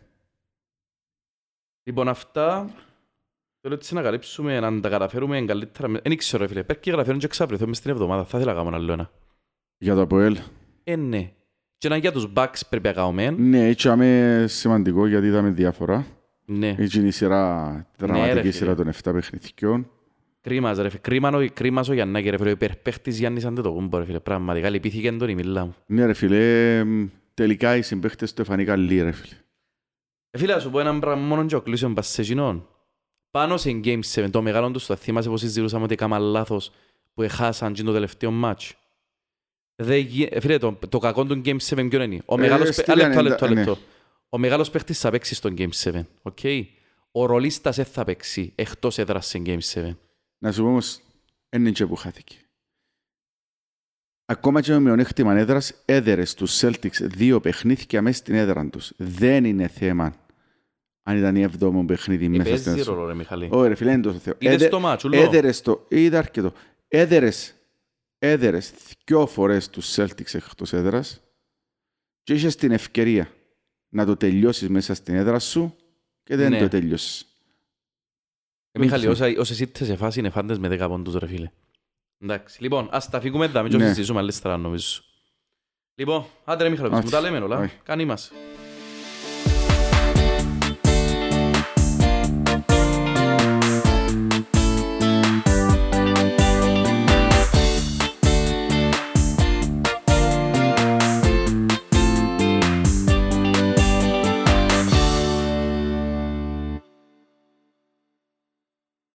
Speaker 1: Λοιπόν αυτά θέλω έτσι να καλύψουμε, να τα καταφέρουμε καλύτερα. Δεν ξέρω ρε φίλε. Πέρκει γραφέρουν και εξαυρεθώ μες την εβδομάδα. Θα ήθελα να κάνω άλλο ένα.
Speaker 2: Για το Αποέλ.
Speaker 1: Ε, ναι. Και να για τους Bucks πρέπει να κάνουμε.
Speaker 2: Ναι, έτσι είναι σημαντικό γιατί είδαμε διάφορα.
Speaker 1: Ναι.
Speaker 2: Έτσι είναι η σειρά,
Speaker 1: ρε
Speaker 2: δραματική
Speaker 1: φίλε.
Speaker 2: σειρά των 7 παιχνιδιών.
Speaker 1: Κρίμας ρε φίλε. Κρίμαν ο- κρίμας ο Γιαννάκη ρε φίλε. Ο υπερπαίχτης Γιάννης Αντετοκούμπο ρε φίλε. Πραγματικά λυπήθηκε τον η μίλα μου.
Speaker 2: Ναι ρε φίλε, εμ, τελικά οι συμπαίχτες του εφανεί καλοί ρε φίλε.
Speaker 1: Ε, φίλε, να σου πω έναν πράγμα μόνο και ο κλείσεων πας σε κοινόν. Πάνω σε Game 7, το μεγάλο τους, το θυμάσαι πως συζητούσαμε ότι έκανα λάθος που έχασαν και το τελευταίο ματς. Δεν γι- ε, Φίλε, το, το κακό του Game 7 ποιο είναι; Ο
Speaker 2: Ε,
Speaker 1: μεγάλος...
Speaker 2: στη
Speaker 1: παι- Α, λεπτό,
Speaker 2: λένε,
Speaker 1: λεπτό,
Speaker 2: ναι.
Speaker 1: λεπτό. Ο μεγάλος παίχτης θα παίξει στο Game 7. οκ; Ο ρολίστας δεν θα παίξει εκτός έδρας σε Game 7.
Speaker 2: Να σου πω όμως, δεν είναι και που χάθηκε. Ακόμα και με μειονέκτημα έδρας, έδερες τους Celtics δύο παιχνίδια μέσα στην έδρα τους. Δεν είναι θέμα αν ήταν η εβδόμο παιχνίδι
Speaker 1: Ε,
Speaker 2: μέσα στην
Speaker 1: Παίζει
Speaker 2: έδρα.
Speaker 1: ρόλο ρε Μιχαλή.
Speaker 2: Όχι ρε φίλε, είναι τόσο θέμα.
Speaker 1: Είδες
Speaker 2: Έδε-
Speaker 1: το μάτσο, λέω.
Speaker 2: Έδερες το, είδα αρκετό. Έδερες, έδερες δυο φορές τους Celtics εκτός έδρας και είχες την ευκαιρία να το τελειώσεις μέσα στην έδρα σου και δεν
Speaker 1: Ναι.
Speaker 2: το τελειώσεις.
Speaker 1: Ε, Μιχαλή, όσα, όσες ήρθες σε φάση είναι φάντες με 10 πόντους ρε φίλε. Εντάξει, λοιπόν, ας τα φύγουμε εδώ, μην
Speaker 2: Ναι.
Speaker 1: συζητήσουμε άλλη στρά νομίζω. Λοιπόν, άντε ρε Μιχαλή,
Speaker 2: Όχι.
Speaker 1: μου τα λέμε όλα.
Speaker 2: Όχι.
Speaker 1: Κάνει μας.